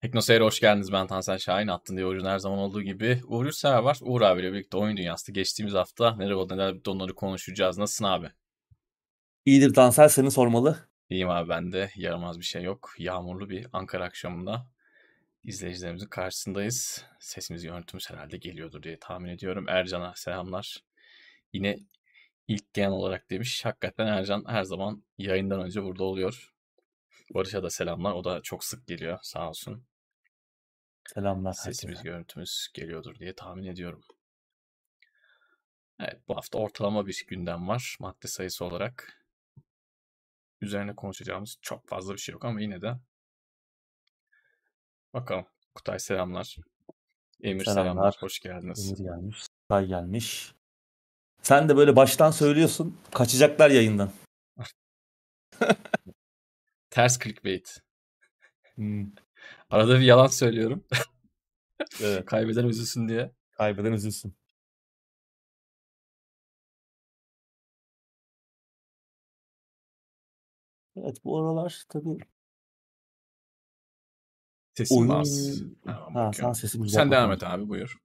Teknoseyir'e hoş geldiniz. Ben Tansel Şahin. Attın diye Uğur'un her zaman olduğu gibi. Uğur Yurtsever var. Uğur abiyle birlikte oyun dünyası geçtiğimiz hafta neler oldu neler bitti onları konuşacağız. Nasılsın abi? İyidir Tansel seni sormalı. İyiyim abi ben de. Yaramaz bir şey yok. Yağmurlu bir Ankara akşamında izleyicilerimizin karşısındayız. Sesimiz görüntümüz herhalde geliyordur diye tahmin ediyorum. Ercan'a selamlar. Yine ilk gen olarak demiş. Hakikaten Ercan her zaman yayından önce burada oluyor. Barış'a da selamlar. O da çok sık geliyor sağ olsun. Selamlar. Sesimiz, herkese. görüntümüz geliyordur diye tahmin ediyorum. Evet bu hafta ortalama bir gündem var madde sayısı olarak. Üzerine konuşacağımız çok fazla bir şey yok ama yine de bakalım. Kutay selamlar. Emir selamlar. selamlar. Hoş geldiniz. Emir gelmiş. Kutay gelmiş. Sen de böyle baştan söylüyorsun. Kaçacaklar yayından. Ters clickbait. Hmm. Arada bir yalan söylüyorum. evet. Kaybeden üzülsün diye. Kaybeden üzülsün. Evet bu aralar tabii Sesim oyun... az. Ha, sen sesim Sen devam et abi buyur.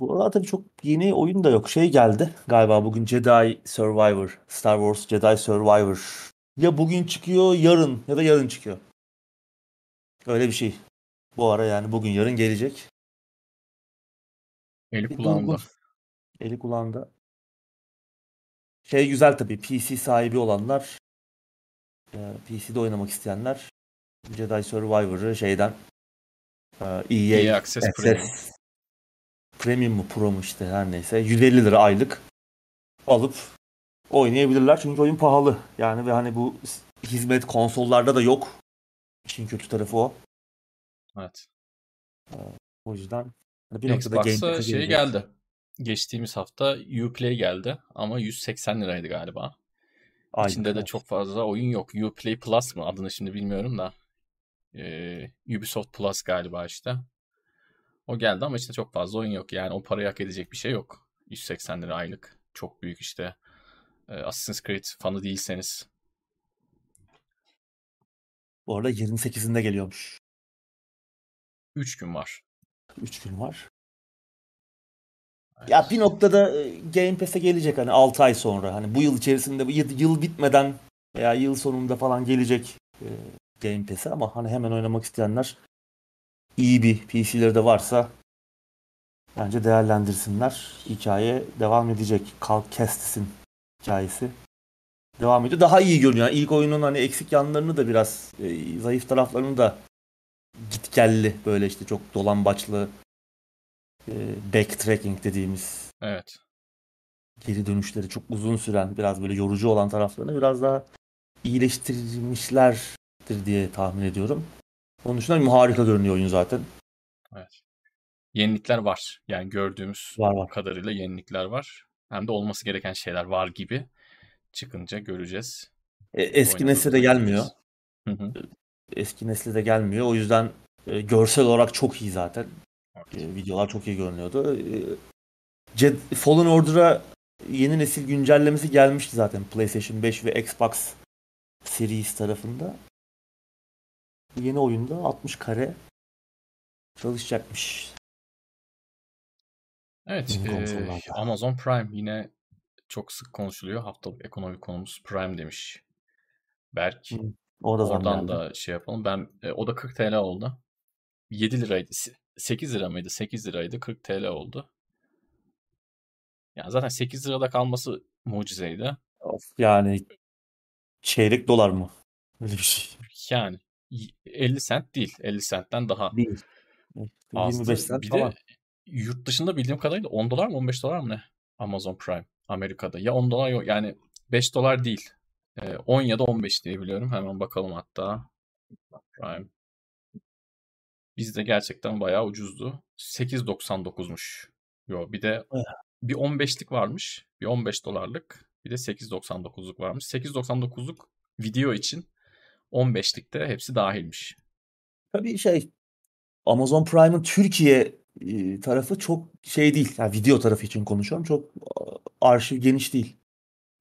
Bu arada tabii çok yeni oyun da yok. Şey geldi galiba bugün Jedi Survivor. Star Wars Jedi Survivor. Ya bugün çıkıyor yarın ya da yarın çıkıyor. Öyle bir şey. Bu ara yani bugün yarın gelecek. Eli kulağında. Eli kulağında. Şey güzel tabii PC sahibi olanlar e, PC'de oynamak isteyenler Jedi Survivor'ı şeyden EA, EA Access, Access Premium. Mu Pro mu işte her neyse 150 lira aylık alıp oynayabilirler. Çünkü oyun pahalı. Yani ve hani bu hizmet konsollarda da yok. İşin kötü tarafı o. Evet. Ee, o yüzden hani bir Xbox'a şey geldi. Geçtiğimiz hafta Uplay geldi ama 180 liraydı galiba. Aynen. İçinde de çok fazla oyun yok. Uplay Plus mı adını şimdi bilmiyorum da. Ee, Ubisoft Plus galiba işte. O geldi ama işte çok fazla oyun yok. Yani o parayı hak edecek bir şey yok. 180 lira aylık. Çok büyük işte. Ee, Assassin's Creed fanı değilseniz. Bu arada 28'inde geliyormuş. 3 gün var. 3 gün var. Evet. Ya bir noktada e, Game Pass'e gelecek hani 6 ay sonra. Hani bu yıl içerisinde yıl bitmeden veya yıl sonunda falan gelecek e, Game Pass'e ama hani hemen oynamak isteyenler iyi bir PC'leri de varsa bence değerlendirsinler. Hikaye devam edecek. Kalk Kestis'in hikayesi devam ediyor. Daha iyi görünüyor. Yani ilk oyunun hani eksik yanlarını da biraz e, zayıf taraflarını da gitgelli böyle işte çok dolambaçlı e, backtracking dediğimiz evet. geri dönüşleri çok uzun süren biraz böyle yorucu olan taraflarını biraz daha iyileştirmişlerdir diye tahmin ediyorum. Onun dışında harika görünüyor oyun zaten. Evet. Yenilikler var. Yani gördüğümüz var, var. kadarıyla yenilikler var. Hem de olması gereken şeyler var gibi. Çıkınca göreceğiz. E, eski nesli de gelmiyor. Hı hı. Eski nesli de gelmiyor. O yüzden e, görsel olarak çok iyi zaten. Evet. E, videolar çok iyi görünüyordu. E, Jed Fallen Order'a yeni nesil güncellemesi gelmişti zaten PlayStation 5 ve Xbox Series tarafında. Yeni oyunda 60 kare çalışacakmış. Evet, e, Amazon Prime yine çok sık konuşuluyor. Haftalık ekonomik konumuz Prime demiş Berk. Hı, o da Oradan da şey yapalım. Ben e, o da 40 TL oldu. 7 liraydı. 8 lira mıydı? 8 liraydı. 40 TL oldu. Yani zaten 8 lirada kalması mucizeydi. Of, yani çeyrek dolar mı? Öyle bir şey. Yani 50 sent değil. 50 sentten daha değil. 25 sent bir falan. de yurt dışında bildiğim kadarıyla 10 dolar mı 15 dolar mı ne? Amazon Prime Amerika'da. Ya 10 dolar yok yani 5 dolar değil. 10 ya da 15 diye biliyorum. Hemen bakalım hatta. Prime. Bizde gerçekten bayağı ucuzdu. 8.99'muş. Yo bir de bir 15'lik varmış. Bir 15 dolarlık. Bir de 8.99'luk varmış. 8.99'luk video için 15'likte hepsi dahilmiş. Tabii şey Amazon Prime'ın Türkiye tarafı çok şey değil. Yani video tarafı için konuşuyorum. Çok arşiv geniş değil.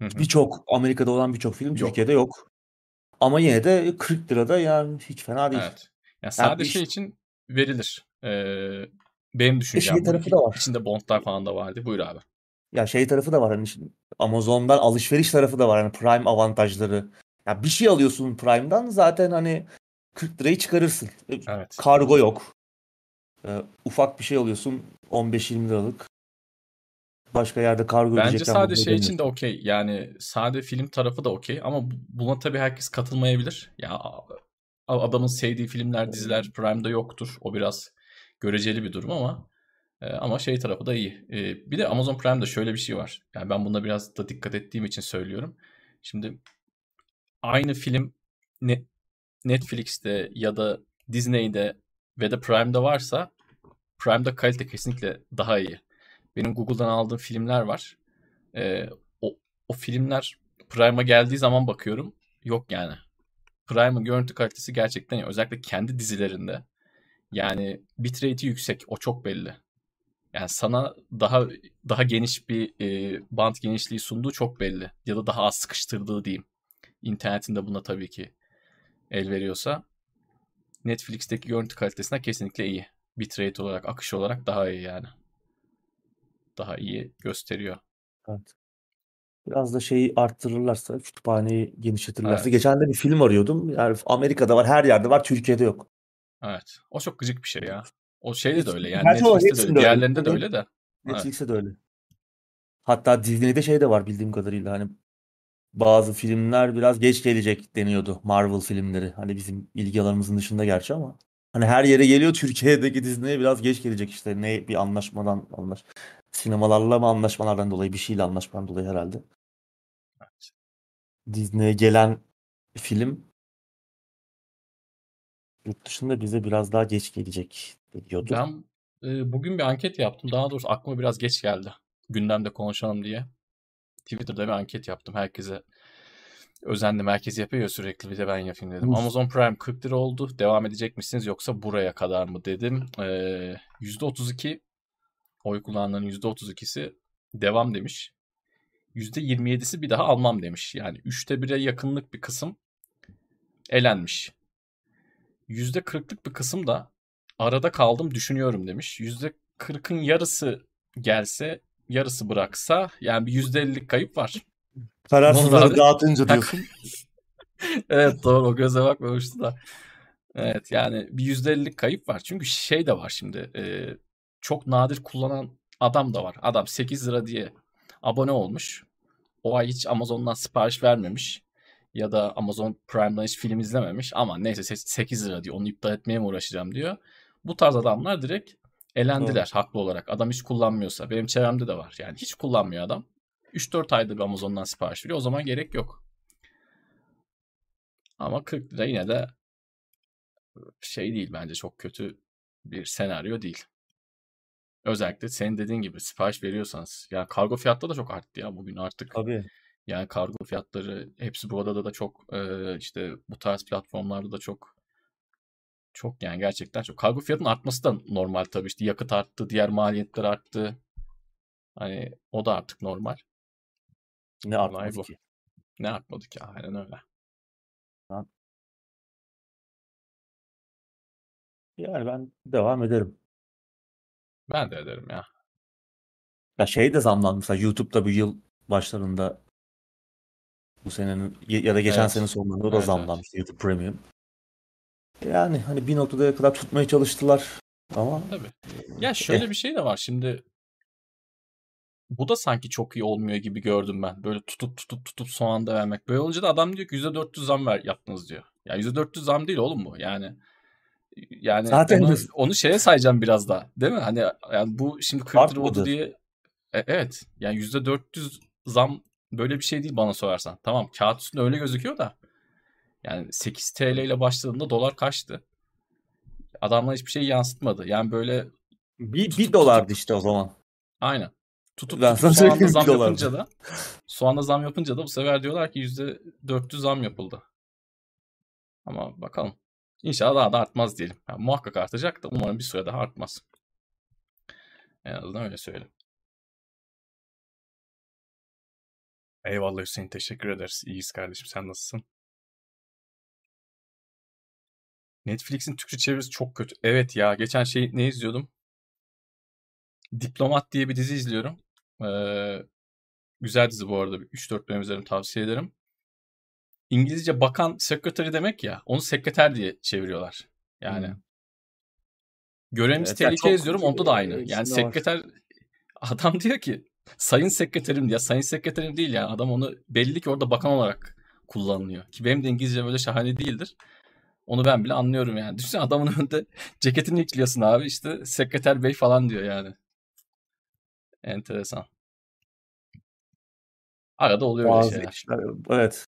Birçok Amerika'da olan birçok film yok. Türkiye'de yok. ama yine de 40 lirada yani hiç fena değil. Evet. Yani sadece şey için verilir. Ee, benim düşüncem şey tarafı da var. İçinde bondlar falan da vardı. Buyur abi. Ya şey tarafı da var hani Amazon'dan alışveriş tarafı da var hani Prime avantajları. Ya bir şey alıyorsun Prime'dan zaten hani 40 lirayı çıkarırsın. E, evet. Kargo yok. Ee, ufak bir şey alıyorsun 15-20 liralık. Başka yerde kargo Bence sadece şey için de okey. Yani sade film tarafı da okey ama buna tabii herkes katılmayabilir. Ya adamın sevdiği filmler, diziler Prime'da yoktur. O biraz göreceli bir durum ama e, ama şey tarafı da iyi. E, bir de Amazon Prime'da şöyle bir şey var. Yani ben buna biraz da dikkat ettiğim için söylüyorum. Şimdi aynı film Netflix'te ya da Disney'de ve de Prime'da varsa Prime'da kalite kesinlikle daha iyi. Benim Google'dan aldığım filmler var. Ee, o, o filmler Prime'a geldiği zaman bakıyorum. Yok yani. Prime'ın görüntü kalitesi gerçekten iyi. Özellikle kendi dizilerinde. Yani bitrate'i yüksek. O çok belli. Yani sana daha daha geniş bir e, band genişliği sunduğu çok belli. Ya da daha az sıkıştırdığı diyeyim. İnternetinde buna tabii ki el veriyorsa. Netflix'teki görüntü kalitesine kesinlikle iyi. Bitrate olarak, akış olarak daha iyi yani. Daha iyi gösteriyor. Evet. Biraz da şeyi arttırırlarsa, kütüphaneyi genişletirlerse. Evet. Geçen de bir film arıyordum. Yani Amerika'da var, her yerde var, Türkiye'de yok. Evet. O çok gıcık bir şey ya. O şeyde de öyle yani. Netflix'te de öyle. Diğerlerinde de öyle de. Netflix'te evet. de öyle. Hatta Disney'de şey de var bildiğim kadarıyla. Hani bazı filmler biraz geç gelecek deniyordu. Marvel filmleri. Hani bizim ilgi alanımızın dışında gerçi ama. Hani her yere geliyor Türkiye'deki Disney'e biraz geç gelecek işte. Ne bir anlaşmadan anlaş. Sinemalarla mı anlaşmalardan dolayı bir şeyle anlaşmadan dolayı herhalde. Evet. Disney'e gelen film yurt dışında bize biraz daha geç gelecek diyordu. Ben e, bugün bir anket yaptım. Daha doğrusu aklıma biraz geç geldi. Gündemde konuşalım diye. Twitter'da bir anket yaptım. Herkese özendim. Herkes yapıyor ya sürekli. Bir de ben yapayım dedim. Uf. Amazon Prime 40 lira oldu. Devam edecek misiniz yoksa buraya kadar mı dedim. Ee, %32 oy kullananların %32'si devam demiş. %27'si bir daha almam demiş. Yani 3'te 1'e yakınlık bir kısım elenmiş. %40'lık bir kısım da arada kaldım düşünüyorum demiş. %40'ın yarısı gelse yarısı bıraksa yani bir %50'lik kayıp var. Kararsızları dağıtınca diyorsun. evet doğru o göze bakmamıştı da. Evet yani bir %50'lik kayıp var. Çünkü şey de var şimdi. E, çok nadir kullanan adam da var. Adam 8 lira diye abone olmuş. O ay hiç Amazon'dan sipariş vermemiş. Ya da Amazon Prime'dan hiç film izlememiş. Ama neyse 8 lira diyor. Onu iptal etmeye mi uğraşacağım diyor. Bu tarz adamlar direkt elendiler Doğru. haklı olarak. Adam hiç kullanmıyorsa. Benim çevremde de var. Yani hiç kullanmıyor adam. 3-4 ayda bir Amazon'dan sipariş veriyor. O zaman gerek yok. Ama 40 lira yine de şey değil bence çok kötü bir senaryo değil. Özellikle senin dediğin gibi sipariş veriyorsanız. Ya kargo fiyatları da çok arttı ya bugün artık. Tabii. Yani kargo fiyatları hepsi burada da çok işte bu tarz platformlarda da çok çok yani gerçekten çok. Kargo fiyatının artması da normal tabii işte yakıt arttı, diğer maliyetler arttı. Hani o da artık normal. Ne artmadı bu. ki? Ne artmadı ki? Aynen öyle. Yani ben devam ederim. Ben de ederim ya. Ya şey de zamlandı mesela YouTube'da bu yıl başlarında bu senenin ya da geçen evet. sene sonlarında o da evet, zamlanmış evet. YouTube Premium. Yani hani bir noktada kadar tutmaya çalıştılar ama Tabii. Ya şöyle eh. bir şey de var. Şimdi bu da sanki çok iyi olmuyor gibi gördüm ben. Böyle tutup tutup tutup son anda vermek. Böyle olunca da adam diyor ki %400 zam ver yaptınız diyor. Ya %400 zam değil oğlum bu. Yani yani Zaten onu, onu şeye sayacağım biraz daha. Değil mi? Hani yani bu şimdi 40 lira oldu diye e, evet. Yani %400 zam böyle bir şey değil bana sorarsan. Tamam kağıt üstünde öyle gözüküyor da yani 8 TL ile başladığında dolar kaçtı? Adamlar hiçbir şey yansıtmadı. Yani böyle bir, tutup, bir dolardı tutup, işte o zaman. Aynen. Tutup, ben tutup soğanda zam yapınca da soğanda zam yapınca da bu sefer diyorlar ki %400 zam yapıldı. Ama bakalım. İnşallah daha da artmaz diyelim. Yani muhakkak artacak da umarım bir süre daha artmaz. En azından öyle söyleyeyim. Eyvallah Hüseyin teşekkür ederiz. İyiyiz kardeşim sen nasılsın? Netflix'in Türkçe çevirisi çok kötü. Evet ya geçen şey ne izliyordum? Diplomat diye bir dizi izliyorum. Ee, güzel dizi bu arada. 3-4 bölüm izlerim tavsiye ederim. İngilizce bakan secretary demek ya. Onu sekreter diye çeviriyorlar. Yani hmm. Görevimiz evet, tehlike yani izliyorum onda da aynı. Yani sekreter var. adam diyor ki sayın sekreterim ya sayın sekreterim değil yani adam onu belli ki orada bakan olarak kullanılıyor. Ki benim de İngilizce böyle şahane değildir. Onu ben bile anlıyorum yani. Düşünsene adamın önünde ceketini yüklüyorsun abi işte sekreter bey falan diyor yani. Enteresan. Arada oluyor Bazı öyle şeyler. Işler, evet.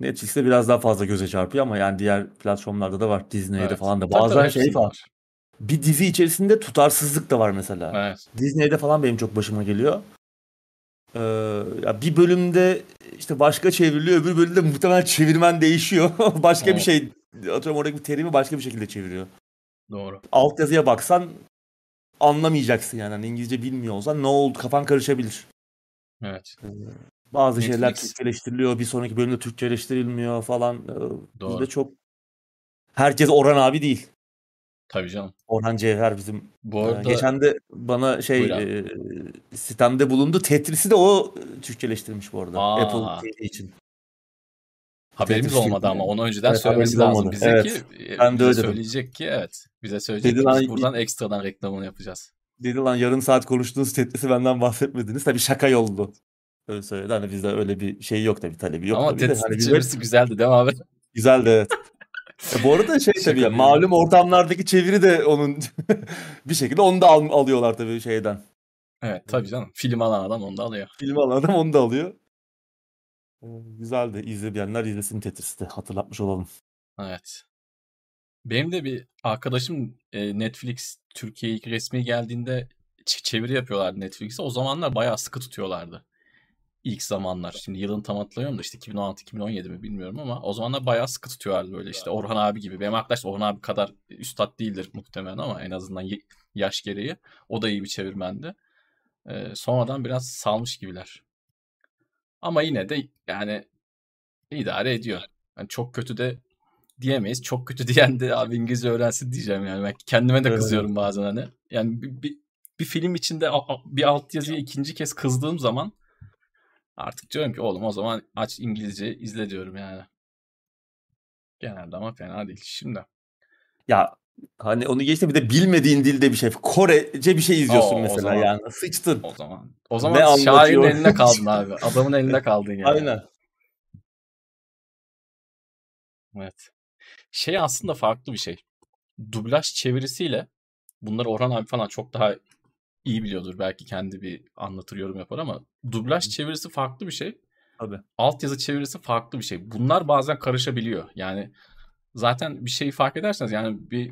Netflix'te biraz daha fazla göze çarpıyor ama yani diğer platformlarda da var. Disney'de evet. falan da. Bazen tabii, şey falan. Bir dizi içerisinde tutarsızlık da var mesela. Evet. Disney'de falan benim çok başıma geliyor. Ee, ya bir bölümde işte başka çevriliyor, öbür bölümde muhtemelen çevirmen değişiyor. başka evet. bir şey, atıyorum oradaki bir terimi başka bir şekilde çeviriyor. Doğru. Alt yazıya baksan anlamayacaksın yani. yani İngilizce bilmiyor olsan ne oldu kafan karışabilir. Evet. Ee, bazı Netflix. şeyler Türkçeleştiriliyor, bir sonraki bölümde Türkçeleştirilmiyor falan. Ee, Doğru. Bizde çok herkes Orhan abi değil. Tabii canım. Orhan Cevher bizim. Bu arada... Geçen de bana şey e, sistemde bulundu. Tetris'i de o Türkçeleştirmiş bu arada. Aa. Apple TV için. Haberimiz Tetris olmadı ama onu önceden evet, söylemesi lazım olmadı. bize evet. ki e, ben de bize söyleyecek ki evet bize söyleyecek Dedi ki lan, buradan ekstradan reklamını yapacağız. Dedi lan yarım saat konuştuğunuz Tetris'i benden bahsetmediniz. Tabii şaka yoldu. Öyle söyledi. Hani bizde öyle bir şey yok tabii talebi yok. Ama Tetris'in hani çevirisi güzeldi değil mi abi? Güzeldi evet. E bu arada şey tabii ya, malum ortamlardaki çeviri de onun bir şekilde onu da al, alıyorlar tabii şeyden. Evet tabii canım. Film alan adam onu da alıyor. Film alan adam onu da alıyor. Ee, güzeldi. İzleyenler izlesin Tetris'te. Hatırlatmış olalım. Evet. Benim de bir arkadaşım e, Netflix Türkiye'ye resmi geldiğinde çeviri yapıyorlardı Netflix'e. O zamanlar bayağı sıkı tutuyorlardı ilk zamanlar. Şimdi yılını tam hatırlamıyorum da işte 2016-2017 mi bilmiyorum ama o zamanlar bayağı sıkı tutuyorlardı böyle işte Orhan abi gibi. Benim arkadaş Orhan abi kadar üstad değildir muhtemelen ama en azından yaş gereği. O da iyi bir çevirmendi. Ee, sonradan biraz salmış gibiler. Ama yine de yani idare ediyor. Yani çok kötü de diyemeyiz. Çok kötü diyen de abi İngilizce öğrensin diyeceğim yani. Ben kendime de kızıyorum bazen hani. Yani bir, bir, bir film içinde bir alt yazıya ikinci kez kızdığım zaman Artık diyorum ki oğlum o zaman aç İngilizce izle diyorum yani. Genelde ama fena değil şimdi. Ya hani onu geçti bir de bilmediğin dilde bir şey. Korece bir şey izliyorsun Oo, mesela zaman, yani. Sıçtın. O zaman. O zaman şairin elinde kaldın abi. Adamın elinde kaldın yani. Aynen. Evet. Şey aslında farklı bir şey. Dublaj çevirisiyle bunları Orhan abi falan çok daha iyi biliyordur. Belki kendi bir anlatır yorum yapar ama dublaj çevirisi farklı bir şey. Tabii. Altyazı çevirisi farklı bir şey. Bunlar bazen karışabiliyor. Yani zaten bir şeyi fark ederseniz yani bir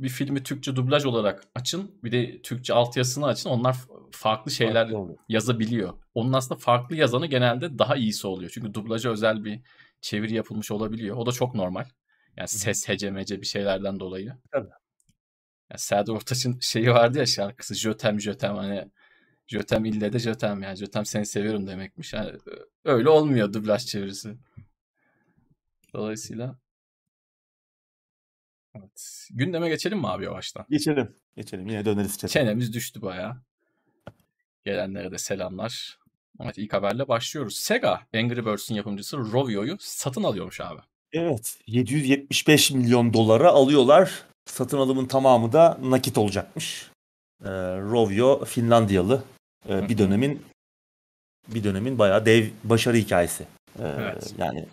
bir filmi Türkçe dublaj olarak açın bir de Türkçe altyazısını açın onlar farklı şeyler farklı yazabiliyor. Onun aslında farklı yazanı genelde daha iyisi oluyor. Çünkü dublaja özel bir çeviri yapılmış olabiliyor. O da çok normal. Yani ses hecemece bir şeylerden dolayı. Tabii. Yani Serdar Ortaç'ın şeyi vardı ya şarkısı Jötem Jötem hani Jötem ille de Jötem yani Jötem seni seviyorum demekmiş. Yani öyle olmuyor dublaj çevirisi. Dolayısıyla Evet. Gündeme geçelim mi abi yavaştan? Geçelim. Geçelim. Yine döneriz çete. Çenemiz düştü baya. Gelenlere de selamlar. Evet ilk haberle başlıyoruz. Sega Angry Birds'in yapımcısı Rovio'yu satın alıyormuş abi. Evet. 775 milyon dolara alıyorlar. Satın alımın tamamı da nakit olacakmış. E, Rovio Finlandiyalı. E, bir dönemin bir dönemin bayağı dev başarı hikayesi. E, evet. Yani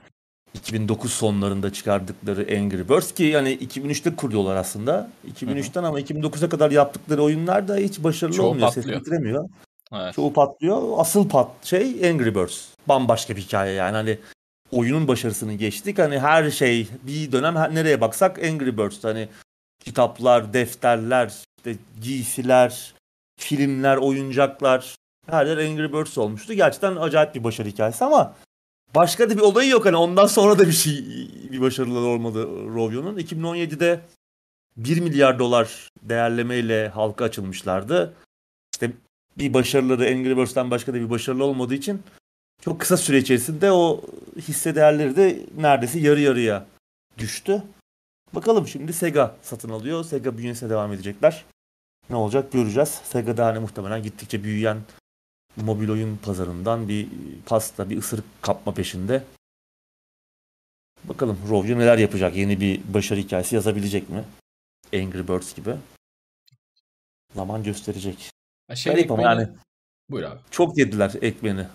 2009 sonlarında çıkardıkları Angry Birds ki yani 2003'te kuruyorlar aslında. 2003'ten ama 2009'a kadar yaptıkları oyunlar da hiç başarılı Çoğu olmuyor. Patlıyor. Ses getiremiyor. Evet. Çoğu patlıyor. Asıl pat şey Angry Birds. Bambaşka bir hikaye yani hani oyunun başarısını geçtik. Hani her şey bir dönem nereye baksak Angry Birds. Hani kitaplar, defterler, işte giysiler, filmler, oyuncaklar her yer Angry Birds olmuştu. Gerçekten acayip bir başarı hikayesi ama başka da bir olayı yok. Hani ondan sonra da bir şey bir başarılı olmadı Rovio'nun. 2017'de 1 milyar dolar değerlemeyle halka açılmışlardı. İşte bir başarıları Angry Birds'ten başka da bir başarılı olmadığı için çok kısa süre içerisinde o hisse değerleri de neredeyse yarı yarıya düştü. Bakalım şimdi Sega satın alıyor. Sega bünyesine devam edecekler. Ne olacak göreceğiz. Sega da hani muhtemelen gittikçe büyüyen mobil oyun pazarından bir pasta, bir ısırık kapma peşinde. Bakalım Rovio neler yapacak? Yeni bir başarı hikayesi yazabilecek mi? Angry Birds gibi. Zaman gösterecek. Ya şey Garip ama ekmeğini- yani Buyur abi. çok yediler ekmeğini.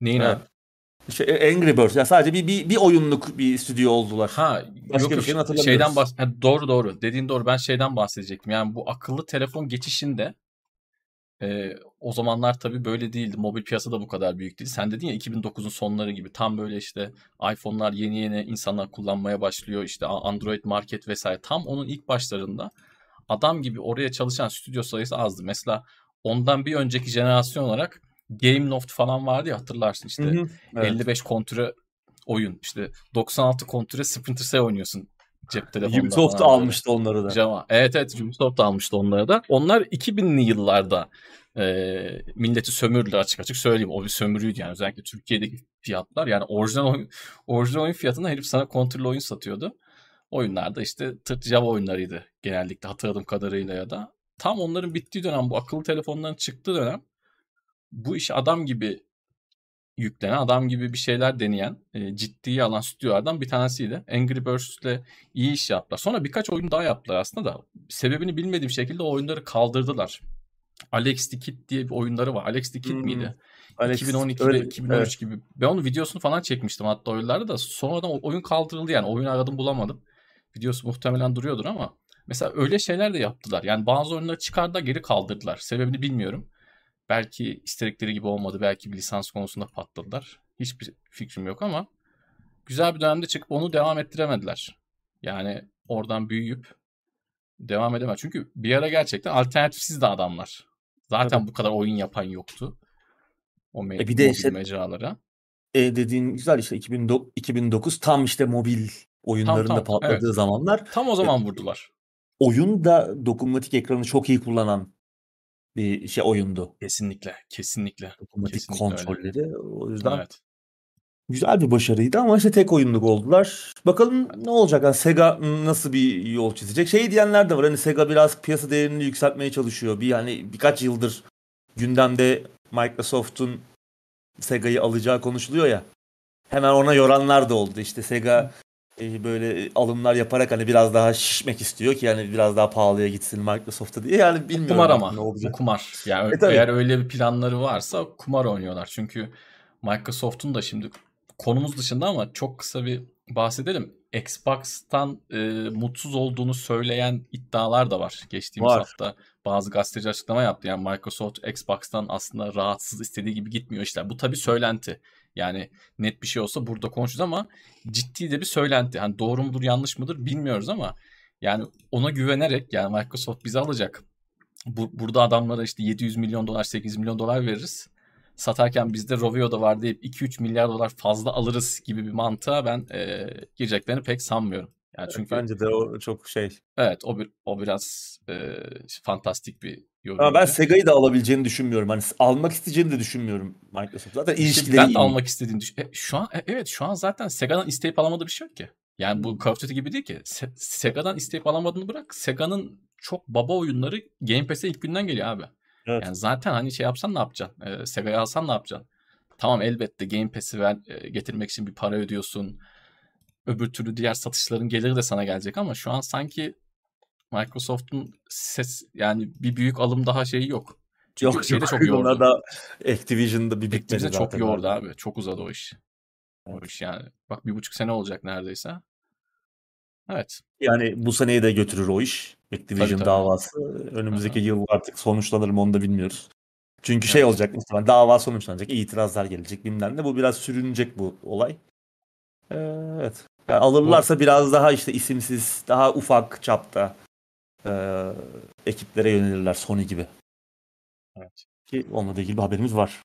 Neyin Evet. abi? Şey, Angry Birds. Yani sadece bir, bir, bir oyunluk bir stüdyo oldular. Ha Başka yok bir şeyini hatırlamıyoruz. şeyden bahs ha, doğru doğru dediğin doğru ben şeyden bahsedecektim yani bu akıllı telefon geçişinde e, o zamanlar tabii böyle değildi. Mobil piyasa da bu kadar büyük değil. Sen dedin ya 2009'un sonları gibi. Tam böyle işte iPhone'lar yeni yeni insanlar kullanmaya başlıyor. İşte Android market vesaire. Tam onun ilk başlarında adam gibi oraya çalışan stüdyo sayısı azdı. Mesela ondan bir önceki jenerasyon olarak Gameloft falan vardı ya hatırlarsın işte. Hı hı. Evet. 55 kontre oyun. işte 96 kontre Splinter Cell oynuyorsun cep telefonunda. Ubisoft almıştı onları da. Java. Evet evet Ubisoft almıştı onları da. Onlar 2000'li yıllarda e, milleti sömürdüler açık açık söyleyeyim. O bir sömürüydü yani özellikle Türkiye'deki fiyatlar. Yani orijinal oyun, orijinal oyun fiyatına herif sana kontrollü oyun satıyordu. Oyunlarda işte tırt Java oyunlarıydı genellikle hatırladığım kadarıyla ya da. Tam onların bittiği dönem bu akıllı telefonların çıktığı dönem bu iş adam gibi yüklenen, adam gibi bir şeyler deneyen, e, ciddiye alan stüdyolardan bir tanesiydi. Angry Birds'le iyi iş yaptılar. Sonra birkaç oyun daha yaptılar aslında da. Sebebini bilmediğim şekilde o oyunları kaldırdılar. Alex the Kid diye bir oyunları var. Alex the Kid Hmm, miydi? Alex, 2012'de, öyle- 2013 evet. gibi. Ben onun videosunu falan çekmiştim hatta oyunlarda da. Sonradan oyun kaldırıldı yani. Oyunu aradım bulamadım. Videosu muhtemelen duruyordur ama mesela öyle şeyler de yaptılar. Yani bazı oyunları çıkardılar geri kaldırdılar. Sebebini bilmiyorum. Belki istedikleri gibi olmadı. Belki bir lisans konusunda patladılar. Hiçbir fikrim yok ama güzel bir dönemde çıkıp onu devam ettiremediler. Yani oradan büyüyüp devam edemez. Çünkü bir ara gerçekten alternatifsiz de adamlar. Zaten bu kadar oyun yapan yoktu. O me- E bir de işte- mecralara. E dediğin güzel işte 2009, 2009 tam işte mobil oyunların Tam, tam, patladığı evet. zamanlar. Tam o zaman vurdular. Oyun da dokunmatik ekranı çok iyi kullanan bir şey oyundu. Kesinlikle. Kesinlikle. Dokunmatik Kesinlikle öyle. kontrolleri. O yüzden Evet. güzel bir başarıydı ama işte tek oyunluk oldular. Bakalım ne olacak? Yani Sega nasıl bir yol çizecek? Şey diyenler de var. Hani Sega biraz piyasa değerini yükseltmeye çalışıyor. Bir hani birkaç yıldır gündemde Microsoft'un Sega'yı alacağı konuşuluyor ya. Hemen ona yoranlar da oldu. İşte Sega böyle alımlar yaparak hani biraz daha şişmek istiyor ki yani biraz daha pahalıya gitsin Microsoft'a diye. Yani bilmiyorum Kumar ama. ne olacak. kumar. Yani E, tabii. eğer öyle bir planları varsa kumar oynuyorlar. Çünkü Microsoft'un da şimdi konumuz dışında ama çok kısa bir bahsedelim. Xbox'tan e, mutsuz olduğunu söyleyen iddialar da var. Geçtiğimiz Var. hafta bazı gazeteci açıklama yaptı. Yani Microsoft Xbox'tan aslında rahatsız istediği gibi gitmiyor işler. Bu tabii söylenti. Yani net bir şey olsa burada konuşuruz ama ciddi de bir söylenti. Hani doğru mudur yanlış mıdır bilmiyoruz ama yani ona güvenerek yani Microsoft bizi alacak. Bu, burada adamlara işte 700 milyon dolar 8 milyon dolar veririz. Satarken bizde Rovio'da var deyip 2-3 milyar dolar fazla alırız gibi bir mantığa ben e, gireceklerini pek sanmıyorum. Yani çünkü Bence de o çok şey. evet o bir o biraz e, fantastik bir. Ama ben. Sega'yı da alabileceğini düşünmüyorum. Hani almak isteyeceğini de düşünmüyorum Microsoft. Zaten ilişkileri ben de iyi. almak istediğini düşün. E, şu an e, evet şu an zaten Sega'dan isteyip alamadığı bir şey yok ki. Yani Hmm. bu Call of Duty gibi değil ki. Se- Sega'dan isteyip alamadığını bırak. Sega'nın çok baba oyunları Game Pass'e ilk günden geliyor abi. Evet. Yani zaten hani şey yapsan ne yapacaksın? Ee, Sega'yı alsan ne yapacaksın? Tamam elbette Game Pass'i ver, e, getirmek için bir para ödüyorsun. Öbür türlü diğer satışların geliri de sana gelecek ama şu an sanki Microsoft'un ses yani bir büyük alım daha şeyi yok. Çünkü Yok şey de çok yordu. Onlar da Activision'da bir bitmedi Activision zaten. çok yordu abi. Çok uzadı o iş. O iş yani. Bak bir buçuk sene olacak neredeyse. Evet. Yani bu seneyi de götürür o iş. Activision Tabii, tabii. davası. Önümüzdeki yıl artık sonuçlanır mı onu da bilmiyoruz. Çünkü şey Evet. olacak muhtemelen dava sonuçlanacak. itirazlar gelecek bilmem ne. Bu biraz sürünecek bu olay. Ee, Evet. Yani alırlarsa biraz daha işte isimsiz, daha ufak çapta e, ekiplere yönelirler Sony gibi. Evet. Ki onunla ilgili bir haberimiz var.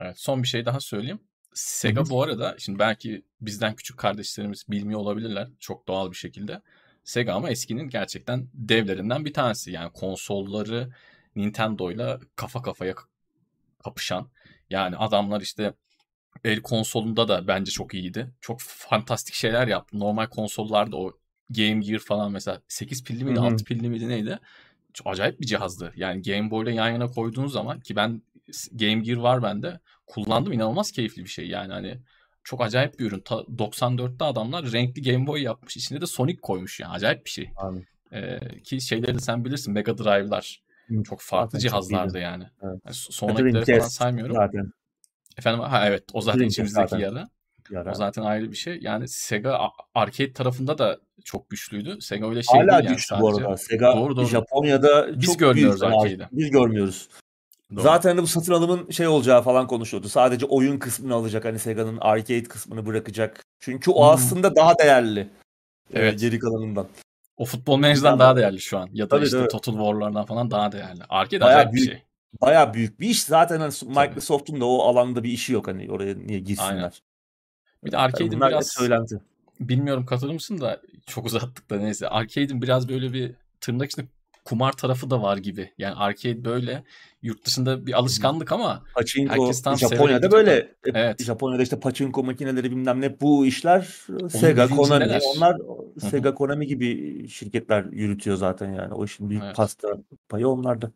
Evet. Son bir şey daha söyleyeyim. Sega bu arada şimdi belki bizden küçük kardeşlerimiz bilmiyor olabilirler çok doğal bir şekilde. Sega ama eskinin gerçekten devlerinden bir tanesi. Yani konsolları Nintendo'yla kafa kafaya kapışan. Yani adamlar işte el konsolunda da bence çok iyiydi. Çok fantastik şeyler yaptı. Normal konsollarda o Game Gear falan mesela 8 pilli miydi, Hı hı. 6 pilli miydi neydi? Çok acayip bir cihazdı. Yani Game Boy'la yan yana koyduğun zaman ki ben Game Gear var bende. Kullandım inanılmaz keyifli bir şey. Yani hani çok acayip bir ürün. Ta 94'te adamlar renkli Game Boy yapmış. İçine de Sonic koymuş yani. Acayip bir şey. Abi. Ee, ki şeyleri de sen bilirsin. Mega Drive'lar çok farklı zaten çok cihazlardı iyiydi. yani. Evet. yani so- sonrakileri falan saymıyorum. Zaten. Efendim ha evet o zaten Dreamcast içimizdeki zaten. yara. Yara. O zaten ayrı bir şey. Yani Sega arcade tarafında da çok güçlüydü. Sega öyle şey Hala değil yani güçlü bu sadece. arada. Sega Doğru, doğru. Japonya'da Biz çok görmüyoruz. Yani arcade'i. Biz görmüyoruz. Doğru. Zaten de bu satın alımın şey olacağı falan konuşuyordu. Sadece oyun kısmını alacak. Hani Sega'nın arcade kısmını bırakacak. Çünkü o Hmm. aslında daha değerli. e, Evet. Geri kalanından. O futbol Tabii. daha değerli şu an. Ya da Tabii, işte tabii. Total War'lardan falan daha değerli. Arcade Bayağı acayip bir büyük. şey. Baya büyük bir iş. Zaten hani Microsoft'un da o alanda bir işi yok. Hani oraya niye girsinler. Aynen. Bir de Yani arcade'in bunlar biraz söylenti. bilmiyorum katılır mısın da çok uzattık da neyse. Arcade'in biraz böyle bir tırnak içinde kumar tarafı da var gibi. Yani arcade böyle yurt dışında bir alışkanlık ama Pachinko Herkes tam Japonya'da böyle. Hep Evet. Japonya'da işte pachinko makineleri bilmem ne bu işler Sega, bilincindeler. Konami. Onlar hı. Sega, Konami gibi şirketler yürütüyor zaten yani. O işin büyük Evet. pasta payı onlarda.